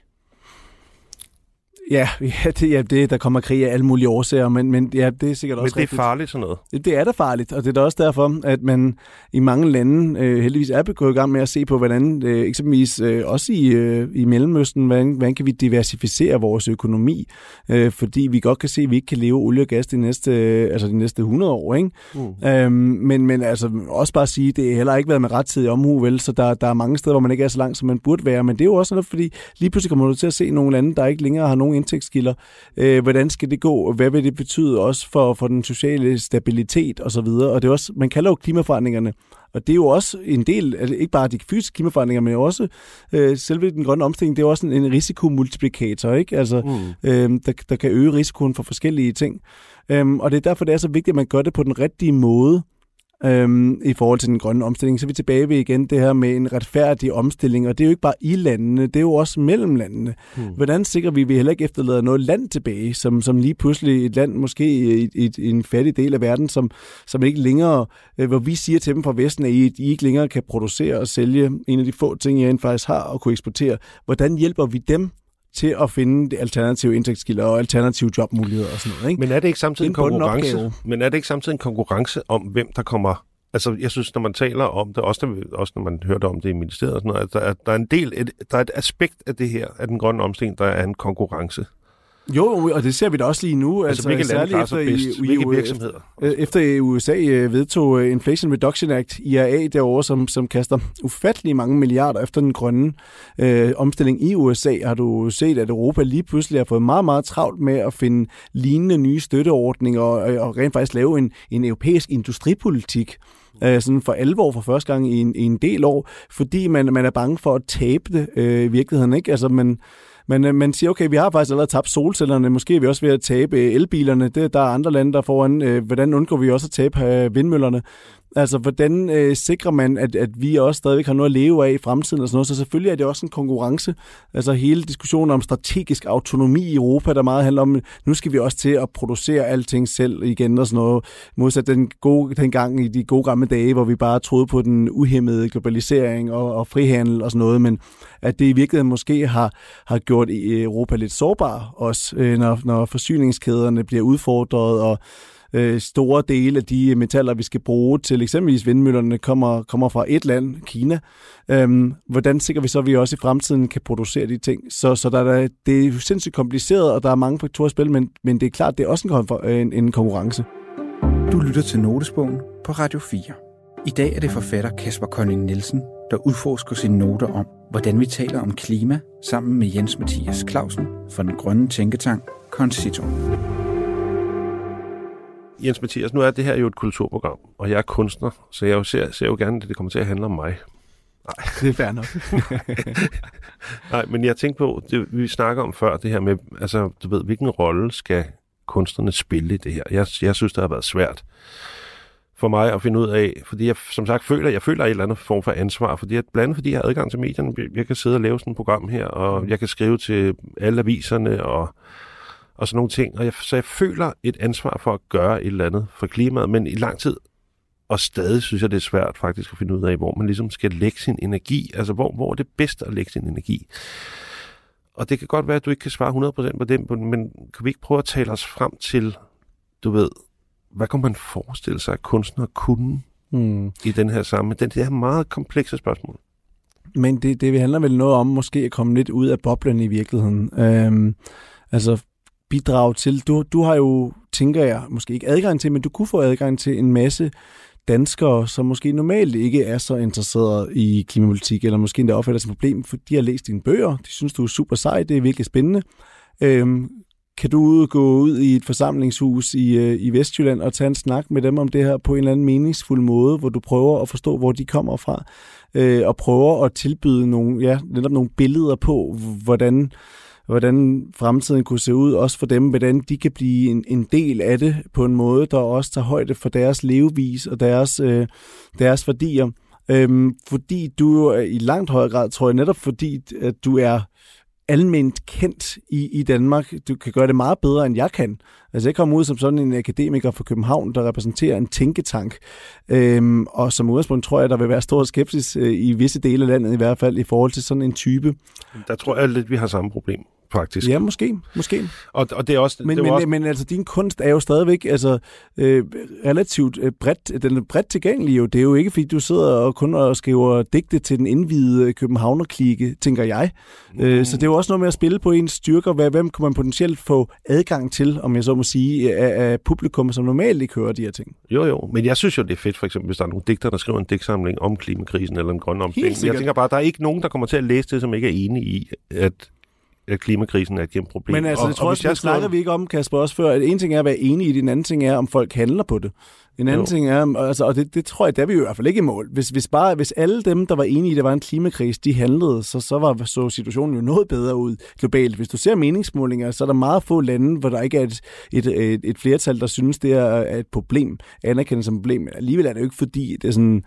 Ja, ja, det, ja det, der kommer krig af alle mulige årsager, men, men ja, det er sikkert men også det er rigtigt. farligt sådan noget. Det, det er da farligt, og det er da også derfor, at man i mange lande øh, heldigvis er gået i gang med at se på, hvordan øh, eksempelvis øh, også i, øh, i Mellemøsten, hvordan, hvordan kan vi diversificere vores økonomi, øh, fordi vi godt kan se, at vi ikke kan leve olie og gas de næste, øh, altså de næste 100 år. Ikke? Mm. Øhm, men, men altså også bare at sige, det er heller ikke været med rettidig omhu, vel? så der, der er mange steder, hvor man ikke er så langt, som man burde være, men det er jo også noget, fordi lige pludselig kommer du til at se nogle lande, der ikke længere har nogen indtægtskilder. Øh, hvordan skal det gå? Hvad vil det betyde også for, for den sociale stabilitet osv.? Og, og det er også, man kalder jo klimaforandringerne, og det er jo også en del, altså ikke bare de fysiske klimaforandringer, men også øh, selve den grønne omstilling, det er jo også en, en risikomultiplikator, ikke? Altså, Mm. øh, der, der kan øge risikoen for forskellige ting. Øhm, og det er derfor, det er så vigtigt, at man gør det på den rigtige måde øhm, i forhold til den grønne omstilling. Så er vi tilbage ved igen det her med en retfærdig omstilling, og det er jo ikke bare i landene, det er jo også mellem landene. Mm. Hvordan sikrer vi, at vi heller ikke efterlader noget land tilbage, som, som lige pludselig et land, måske i, i, i en fattig del af verden, som, som ikke længere, øh, hvor vi siger til dem fra Vesten, at I, I ikke længere kan producere og sælge en af de få ting, I rent faktisk har og kunne eksportere. Hvordan hjælper vi dem til at finde de alternative indtægtskilder og alternative jobmuligheder og sådan noget. Ikke? Men er det ikke samtidig en konkurrence? Men er det ikke samtidig en konkurrence om, hvem der kommer... Altså, jeg synes, når man taler om det, også, når- også når man hørte om det i ministeriet og sådan noget, at der er, der er en del, et, der er et aspekt af det her, af den grønne omstilling, der er en konkurrence. Jo, og det ser vi da også lige nu. Altså, hvilke lande særligt klarer sig efter bedst? i- i- Hvilke i- virksomheder? Øh, Efter USA øh, vedtog øh, Inflation Reduction Act, IRA, derovre, som, som kaster ufattelig mange milliarder efter den grønne øh, omstilling i USA, har du set, at Europa lige pludselig har fået meget, meget travlt med at finde lignende nye støtteordninger og, og rent faktisk lave en, en europæisk industripolitik øh, sådan for alvor for første gang i en, i en del år, fordi man, man er bange for at tabe det øh, i virkeligheden. Ikke? Altså, man, men øh, man siger, okay, vi har faktisk allerede tabt solcellerne, måske er vi også ved at tabe elbilerne, det, der er andre lande, der foran. Øh, hvordan undgår vi også at tabe øh, vindmøllerne? Altså, hvordan øh, sikrer man, at, at vi også stadigvæk har noget at leve af i fremtiden og sådan noget? Så selvfølgelig er det også en konkurrence. Altså hele diskussionen om strategisk autonomi i Europa, der meget handler om, nu skal vi også til at producere alting selv igen og sådan noget. Modsat den, gode, den gang i de gode gamle dage, hvor vi bare troede på den uhemmede globalisering og, og frihandel og sådan noget, men at det i virkeligheden måske har, har gjort øh, Europa lidt sårbar også, øh, når, når forsyningskæderne bliver udfordret og øh, store dele af de øh, metaller, vi skal bruge til eksempelvis vindmøllerne, kommer, kommer fra et land, Kina. Øhm, hvordan sikrer vi så, at vi også i fremtiden kan producere de ting? Så, så der der, det er sindssygt kompliceret, og der er mange faktorer i spil, men, men det er klart, det er også en, øh, en, en konkurrence. Du lytter til Notesbogen på Radio 4. I dag er det forfatter Kasper Kolding Nielsen, der udforsker sine noter om, hvordan vi taler om klima sammen med Jens Mathias Clausen fra den grønne tænketank Concito. Jens Mathias, nu er det her jo et kulturprogram, og jeg er kunstner, så jeg jo ser, ser jo gerne, at det kommer til at handle om mig. Det er fair nok. Nej, men jeg tænkte på, det, vi snakker om før, det her med, altså, du ved, hvilken rolle skal kunstnerne spille i det her? Jeg, jeg synes, det har været svært for mig at finde ud af, fordi jeg som sagt føler, jeg føler et eller andet form for ansvar, fordi jeg, blandt andet fordi jeg har adgang til medierne, jeg kan sidde og lave sådan et program her, og jeg kan skrive til alle aviserne og, og sådan nogle ting, og jeg, så jeg føler et ansvar for at gøre et eller andet for klimaet, men i lang tid, og stadig synes jeg, det er svært faktisk at finde ud af, hvor man ligesom skal lægge sin energi, altså hvor, hvor er det bedst at lægge sin energi. Og det kan godt være, at du ikke kan svare 100% på det, men kan vi ikke prøve at tale os frem til, du ved, hvad kan man forestille sig, at kunstnere kunne Hmm. i den her sammenhæng? Det er meget komplekse spørgsmål. Men det, det handler vel noget om måske at komme lidt ud af boblen i virkeligheden. Øhm, altså bidrage til, du, du har jo, tænker jeg, måske ikke adgang til, men du kunne få adgang til en masse danskere, som måske normalt ikke er så interesseret i klimapolitik, eller måske endda opfatter som et problem, for de har læst dine bøger, de synes, du er super sej, det er virkelig spændende. Øhm, kan du gå ud i et forsamlingshus i, øh, i Vestjylland og tage en snak med dem om det her på en eller anden meningsfuld måde, hvor du prøver at forstå, hvor de kommer fra, øh, og prøver at tilbyde nogle, ja, netop nogle billeder på, hvordan, hvordan fremtiden kunne se ud, også for dem, hvordan de kan blive en, en del af det på en måde, der også tager højde for deres levevis og deres, øh, deres værdier. Øhm, fordi du jo er i langt højere grad, tror jeg, netop fordi, at du er almindeligt kendt i, i Danmark. Du kan gøre det meget bedre, end jeg kan. Altså jeg kommer ud som sådan en akademiker fra København, der repræsenterer en tænketank. Øhm, og som udgangspunkt tror jeg, der vil være stor skepsis øh, i visse dele af landet i hvert fald i forhold til sådan en type. Der tror jeg lidt, vi har samme problem faktisk. Ja, måske. måske. Og, og det er også... Men, det men, også... men altså, din kunst er jo stadigvæk altså, øh, relativt øh, bredt, den er bredt tilgængelig jo. Det er jo ikke, fordi du sidder og kun og skriver digte til den indvidede københavnerklike, tænker jeg. Mm. Øh, så det er jo også noget med at spille på ens styrker. Hvad, hvem kan man potentielt få adgang til, om jeg så må sige, af, af publikum, som normalt ikke hører de her ting? Jo, jo. Men jeg synes jo, det er fedt, for eksempel, hvis der er nogle digter, der skriver en digtsamling om klimakrisen eller en grøn omstilling. Jeg tænker bare, der er ikke nogen, der kommer til at læse det, som ikke er enige i, at at klimakrisen er et kæmpe problem. Men altså, og, det tror og jeg, hvis jeg snakker vi ikke om, Kasper, også før, at en ting er at være enige i det, en anden ting er, om folk handler på det. En anden Jo. ting er, altså, og det, det tror jeg, der er vi jo i hvert fald ikke i mål. Hvis, hvis, bare, hvis alle dem, der var enige i, at der var en klimakrise, de handlede, så, så var så situationen jo noget bedre ud globalt. Hvis du ser meningsmålinger, så er der meget få lande, hvor der ikke er et, et, et, et flertal, der synes, det er er et problem, anerkendt som et problem. Men alligevel er det jo ikke, fordi det er sådan,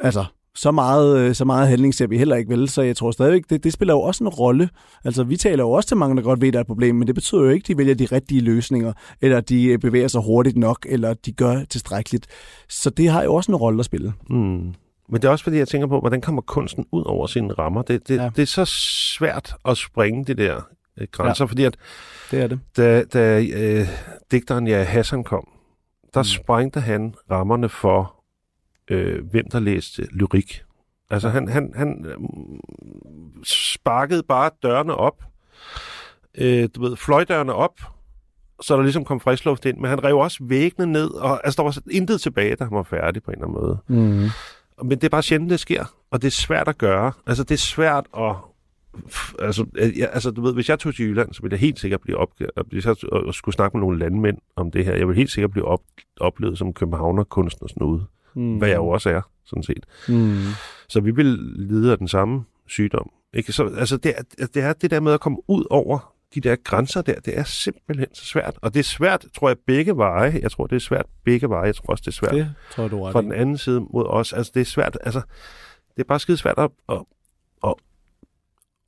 altså, så meget, øh, så meget handling ser vi heller ikke vel, så jeg tror stadigvæk, det, det spiller jo også en rolle. Altså, vi taler jo også til mange, der godt ved, at der er et problem, men det betyder jo ikke, at de vælger de rigtige løsninger, eller de øh, bevæger sig hurtigt nok, eller de gør tilstrækkeligt. Så det har jo også en rolle at spille. Mm. Men det er også fordi, jeg tænker på, hvordan kommer kunsten ud over sine rammer? Det, det, Ja. det er så svært at springe de der øh, grænser, ja. fordi at Det er det. da, da øh, digteren ja, Hassan kom, der mm. sprængte han rammerne for, øh, hvem der læste lyrik. Altså han, han, han øh, sparkede bare dørene op, øh, du ved, fløjdørene op, så der ligesom kom frisk luft ind, men han rev også væggene ned, og altså, der var intet tilbage, da han var færdig på en eller anden måde. Mm. Men det er bare sjældent, det sker, og det er svært at gøre. Altså, det er svært at... Altså, jeg, altså, du ved, hvis jeg tog til Jylland, så ville jeg helt sikkert blive opgivet. Hvis jeg og skulle snakke med nogle landmænd om det her, jeg ville helt sikkert blive op, oplevet som københavner kunstnersnude, Mm. hvad jeg jo også er, sådan set. Mm. Så vi vil lide af den samme sygdom. Ikke? Så, altså, det, er, det er det der med at komme ud over de der grænser der, det er simpelthen så svært. Og det er svært, tror jeg, begge veje. Jeg tror, det er svært begge veje. Jeg tror også, det er svært Det tror du ret fra den anden side mod os. Altså, det er svært. Altså, det er bare skide svært at... at, at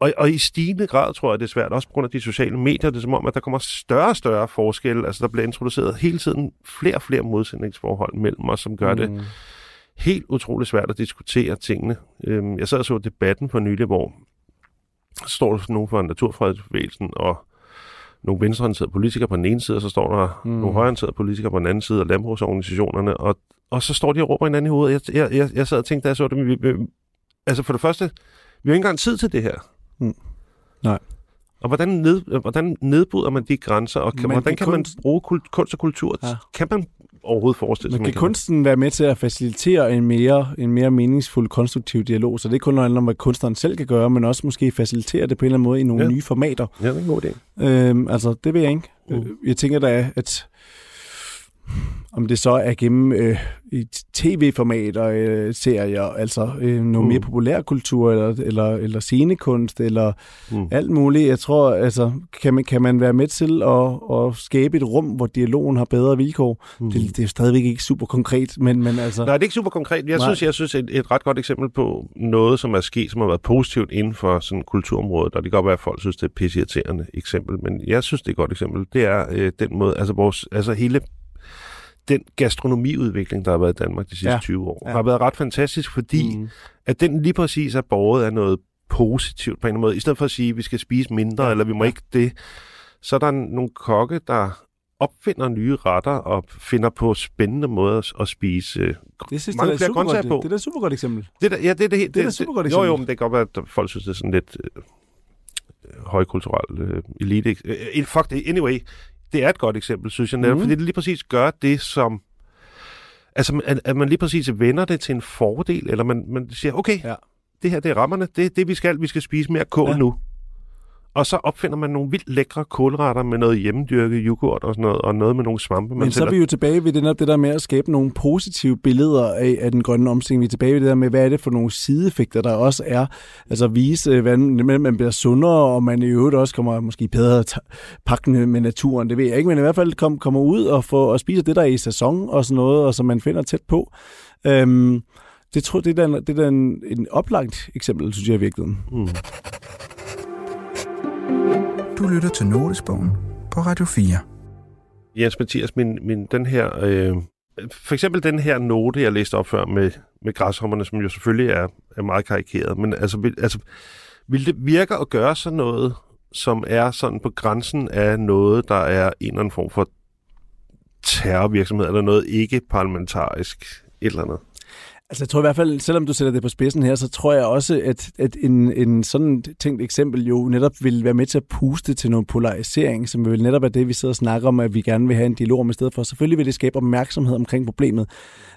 og, og i stigende grad tror jeg, det er svært, også på grund af de sociale medier. Det er som om, at der kommer større og større forskelle. Altså, der bliver introduceret hele tiden flere og flere modsætningsforhold mellem os, som gør mm. det helt utroligt svært at diskutere tingene. Øhm, jeg sad og så debatten for nylig, hvor så står der nogen fra Naturfredningsbevægelsen og nogle venstreorienterede politikere på den ene side, og så står der mm. nogle højreorienterede politikere på den anden side, og landbrugsorganisationerne, og, og så står de og råber hinanden i hovedet. Jeg, jeg, jeg, jeg sad og tænkte, da jeg så det, vi, vi, altså for det første, vi har ikke engang tid til det her. Mm. Nej. Og hvordan, ned, hvordan nedbryder man de grænser, og kan, hvordan kan kan man kunst- bruge kult, kunst og kultur? Ja. Kan man overhovedet forestille sig, man kan kunsten være med til at facilitere en mere, en mere meningsfuld, konstruktiv dialog? Så det er kun noget om, hvad kunstneren selv kan gøre, men også måske facilitere det på en eller anden måde i nogle ja. Nye formater. Ja, det er en god idé. Øhm, altså, det ved jeg ikke. Øh, Jeg tænker da, at om det så er gennem øh, i tv-formater, øh, serier, altså øh, noget Mm. mere populærkultur, eller, eller, eller scenekunst, eller Mm. alt muligt. Jeg tror, altså, kan man, kan man være med til at, at skabe et rum, hvor dialogen har bedre vilkår? Mm. Det, det er stadigvæk ikke super konkret, men, men altså... Nej, det er ikke super konkret. Jeg Nej. synes, jeg synes et, et ret godt eksempel på noget, som er sket, som har været positivt inden for sådan kulturområdet, og det kan godt være, at folk synes, det er pisseirriterende eksempel, men jeg synes, det er et godt eksempel. Det er øh, den måde, altså vores, altså hele den gastronomiudvikling, der har været i Danmark de sidste Ja. ja. 20 år, Ja. har været ret fantastisk, fordi mm. At den lige præcis er båret af noget positivt på en eller anden måde. I stedet for at sige, at vi skal spise mindre, Ja. eller vi må Ja. ikke det, så er der nogle kokke, der opfinder nye retter og finder på spændende måder at- spise øh, Det synes mange jeg, flere er super grøntsager godt, på. det, det er et super godt eksempel. Det der, ja, det er det, helt- Det er et supergodt Jo, jo, eksempel. men det kan godt være, at folk synes, det er sådan lidt øh, højkulturelt øh, elite. Øh, fuck det, anyway. Det er et godt eksempel, synes jeg, netop, mm. fordi det lige præcis gør det, som... Altså, at, at man lige præcis vender det til en fordel, eller man, man siger, okay, Ja. det her det er rammerne, det er det, vi skal. Vi skal spise mere kål ja. nu. Og så opfinder man nogle vildt lækre kålretter med noget hjemmedyrket yoghurt og sådan noget, og noget med nogle svampe. man Men så er vi jo tilbage ved det, der, det der med at skabe nogle positive billeder af, af den grønne omstilling. Vi er tilbage ved det der med, hvad er det for nogle sideeffekter, der også er. Altså vise, øh, hvordan man bliver sundere, og man i øvrigt også kommer måske bedre pakkende med naturen. Det ved jeg ikke, men i hvert fald kom, kommer ud og, får, og spiser det, der er i sæson og sådan noget, og som man finder tæt på. Øhm, det, tror, det er da, det er da en, en oplagt eksempel, synes jeg i virkeligheden. Mm. Du lytter til Notesbogen på Radio 4. Jens Mathias, min, min, den her, øh, for eksempel den her note, jeg læste op før med, med græshopperne, som jo selvfølgelig er, er meget karikeret, men altså, vil, altså, vil det virke at gøre sådan noget som er sådan på grænsen af noget, der er en eller anden form for terrorvirksomhed, eller noget ikke parlamentarisk, et eller andet. Altså jeg tror i hvert fald, selvom du sætter det på spidsen her, så tror jeg også, at, at en, en sådan tænkt eksempel jo netop vil være med til at puste til noget polarisering, som vil netop er det, vi sidder og snakker om, at vi gerne vil have en dialog om i stedet for. Selvfølgelig vil det skabe opmærksomhed omkring problemet,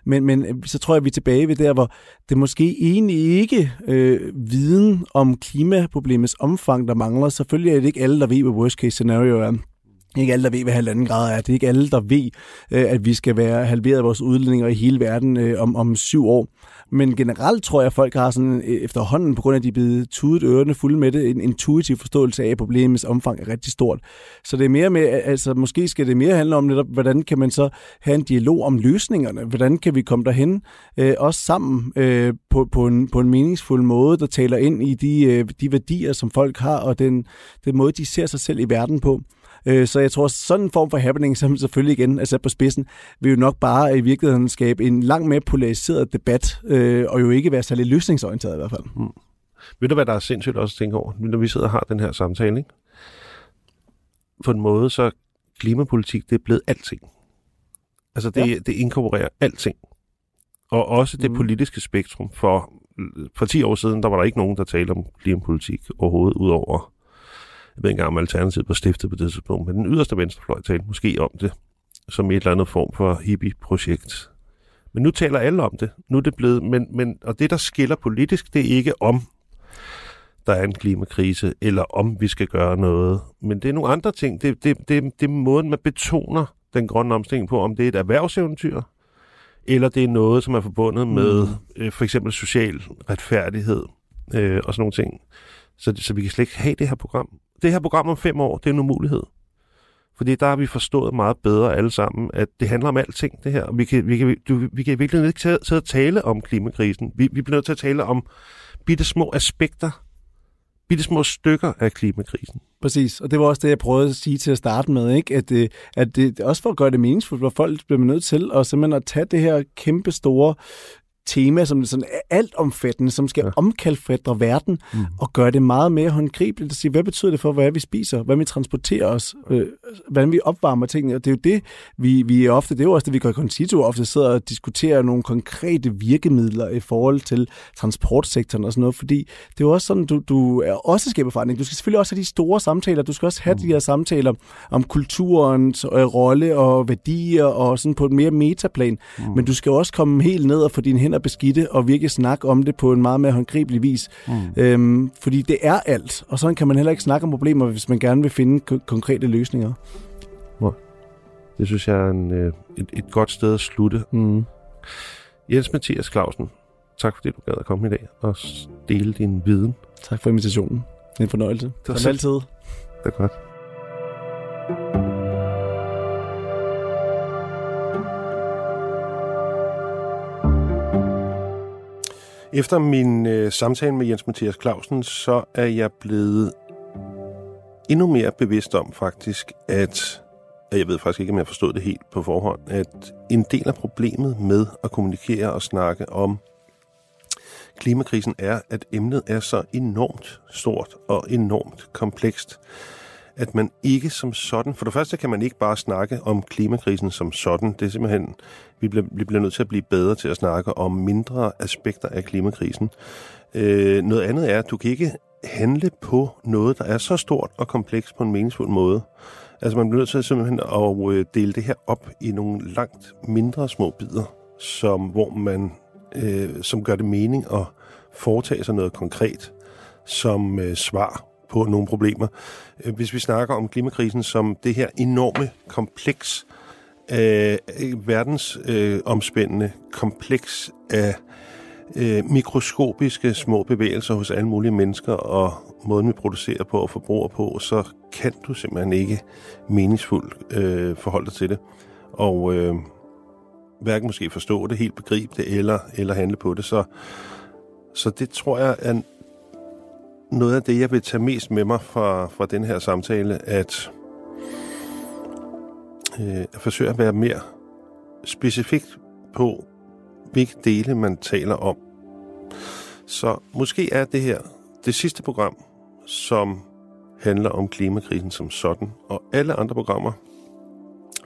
men, men så tror jeg, at vi er tilbage ved der, hvor det måske egentlig ikke øh, viden om klimaproblemets omfang, der mangler. Selvfølgelig er det ikke alle, der ved, hvad worst case scenario er. Ikke alle, der ved, hvad halvanden grad er. Det er ikke alle, der ved, øh, at vi skal være halveret vores udledninger i hele verden øh, om, om syv år. Men generelt tror jeg, at folk har sådan øh, efterhånden, på grund af at de er blevet tudet ørerne fulde med det, en intuitiv forståelse af, at problemets omfang er rigtig stort. Så det er mere med, altså måske skal det mere handle om netop, hvordan kan man så have en dialog om løsningerne? Hvordan kan vi komme derhen, øh, også sammen øh, på, på, en, på en meningsfuld måde, der taler ind i de, øh, de værdier, som folk har, og den, den måde, de ser sig selv i verden på. Øh, så jeg tror, sådan en form for happening, som selvfølgelig igen er sat på spidsen, vil jo nok bare i virkeligheden skabe en langt mere polariseret debat, øh, og jo ikke være særlig løsningsorienteret i hvert fald. Mm. Ved du, hvad der er sindssygt også at tænke over, når vi sidder og har den her samtale, ikke? På en måde, så klimapolitik, det er blevet alting. Altså, det, ja. det inkorporerer alting. Og også det mm. politiske spektrum. For, for 10 år siden, der var der ikke nogen, der talte om klimapolitik overhovedet, udover jeg ved ikke engang, om Alternativet var stiftet på det tidspunkt, men den yderste venstrefløj talte måske om det, som et eller andet form for hippie-projekt. Men nu taler alle om det. Nu er det blevet, men, men, og det, der skiller politisk, det er ikke om, der er en klimakrise, eller om vi skal gøre noget. Men det er nogle andre ting. Det, det, det, det er måden, man betoner den grønne omstilling på, om det er et erhvervseventyr, eller det er noget, som er forbundet med mm. øh, for eksempel social retfærdighed øh, og sådan nogle ting. Så, så vi kan slet ikke have det her program det her program om fem år, det er en umulighed. Fordi der har vi forstået meget bedre alle sammen, at det handler om alting, det her. Vi kan, vi kan, du, vi kan virkelig ikke sidde og tale om klimakrisen. Vi, vi bliver nødt til at tale om bitte små aspekter, bitte små stykker af klimakrisen. Præcis, og det var også det, jeg prøvede at sige til at starte med, ikke? At, det, at det, også for at gøre det meningsfuldt, hvor folk bliver nødt til at simpelthen at tage det her kæmpe store tema, som er sådan alt omfattende, som skal ja. omkalfatre verden mm. og gøre det meget mere håndgribeligt. At sige, hvad betyder det for, hvad vi spiser, hvad vi transporterer os, øh, hvordan vi opvarmer tingene. Og det er jo det, vi, vi er ofte, det er jo også det, vi går i Concito ofte sidder og diskuterer nogle konkrete virkemidler i forhold til transportsektoren og sådan noget, fordi det er jo også sådan, du, du er også skaber forandring. Du skal selvfølgelig også have de store samtaler, du skal også have mm. de her samtaler om kulturens øh, rolle og værdier og sådan på et mere metaplan, mm. men du skal også komme helt ned og få din hænder beskidte og virkelig snakke om det på en meget mere håndgribelig vis. Mm. Øhm, fordi det er alt, og sådan kan man heller ikke snakke om problemer, hvis man gerne vil finde k- konkrete løsninger. Det synes jeg er en, øh, et, et godt sted at slutte. Mm. Jens Mathias Clausen, tak fordi du gad at komme i dag og dele din viden. Tak for invitationen. Det er en fornøjelse. Det var altid. Det er godt. Efter min øh, samtale med Jens Mathias Clausen, så er jeg blevet endnu mere bevidst om faktisk, at, at jeg ved faktisk ikke, om jeg forstod det helt på forhånd, at en del af problemet med at kommunikere og snakke om klimakrisen er, at emnet er så enormt stort og enormt komplekst, at man ikke som sådan, for det første kan man ikke bare snakke om klimakrisen som sådan, det er simpelthen, vi bliver, vi bliver nødt til at blive bedre til at snakke om mindre aspekter af klimakrisen. Øh, noget andet er, at du kan ikke handle på noget, der er så stort og komplekst på en meningsfuld måde. Altså man bliver nødt til simpelthen at øh, dele det her op i nogle langt mindre små bidder, som, hvor man, øh, som gør det mening at foretage sig noget konkret som øh, svar på nogle problemer. Øh, hvis vi snakker om klimakrisen som det her enorme kompleks øh, øh verdensomspændende øh, kompleks af øh, mikroskopiske små bevægelser hos alle mulige mennesker og måden, vi producerer på og forbruger på, så kan du simpelthen ikke meningsfuldt øh, forholde dig til det. Og øh, hverken måske forstå det, helt begribe det, eller, eller handle på det. Så, så det tror jeg er noget af det, jeg vil tage mest med mig fra, fra den her samtale, at øh, forsøge at være mere specifikt på, hvilke dele man taler om. Så måske er det her det sidste program, som handler om klimakrisen som sådan, og alle andre programmer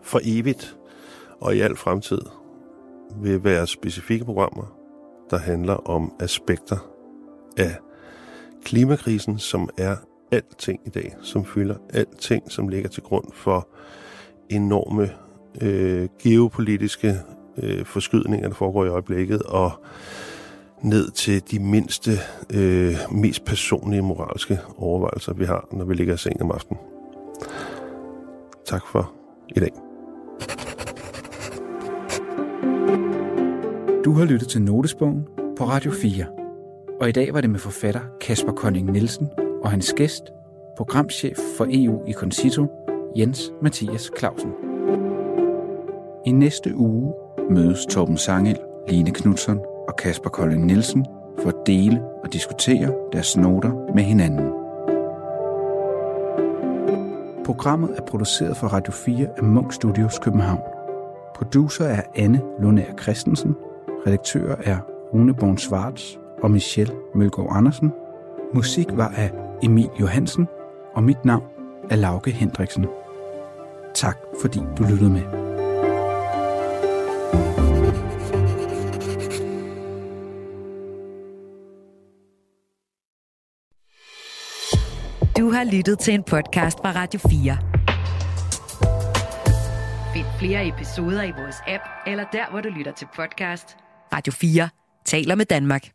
for evigt og i al fremtid vil være specifikke programmer, der handler om aspekter af klimakrisen, som er alting i dag, som fylder alting, som ligger til grund for enorme øh, geopolitiske øh, forskydninger, der foregår i øjeblikket, og ned til de mindste, øh, mest personlige moralske overvejelser, vi har, når vi ligger i seng om aftenen. Tak for i dag. Du har lyttet til Notesbogen på Radio 4. Og i dag var det med forfatter Kasper Konning Nielsen og hans gæst, programchef for EU i Concito, Jens Mathias Clausen. I næste uge mødes Torben Sangel, Line Knudsen og Kasper Kolding Nielsen for at dele og diskutere deres noter med hinanden. Programmet er produceret for Radio 4 af Munk Studios København. Producer er Anne Lundær Christensen. Redaktør er Rune Born Svarts og Michelle Mølgaard Andersen. Musik var af Emil Johansen, og mit navn er Lauke Hendriksen. Tak fordi du lyttede med. Du har lyttet til en podcast fra Radio 4. Find flere episoder i vores app, eller der, hvor du lytter til podcast. Radio 4 taler med Danmark.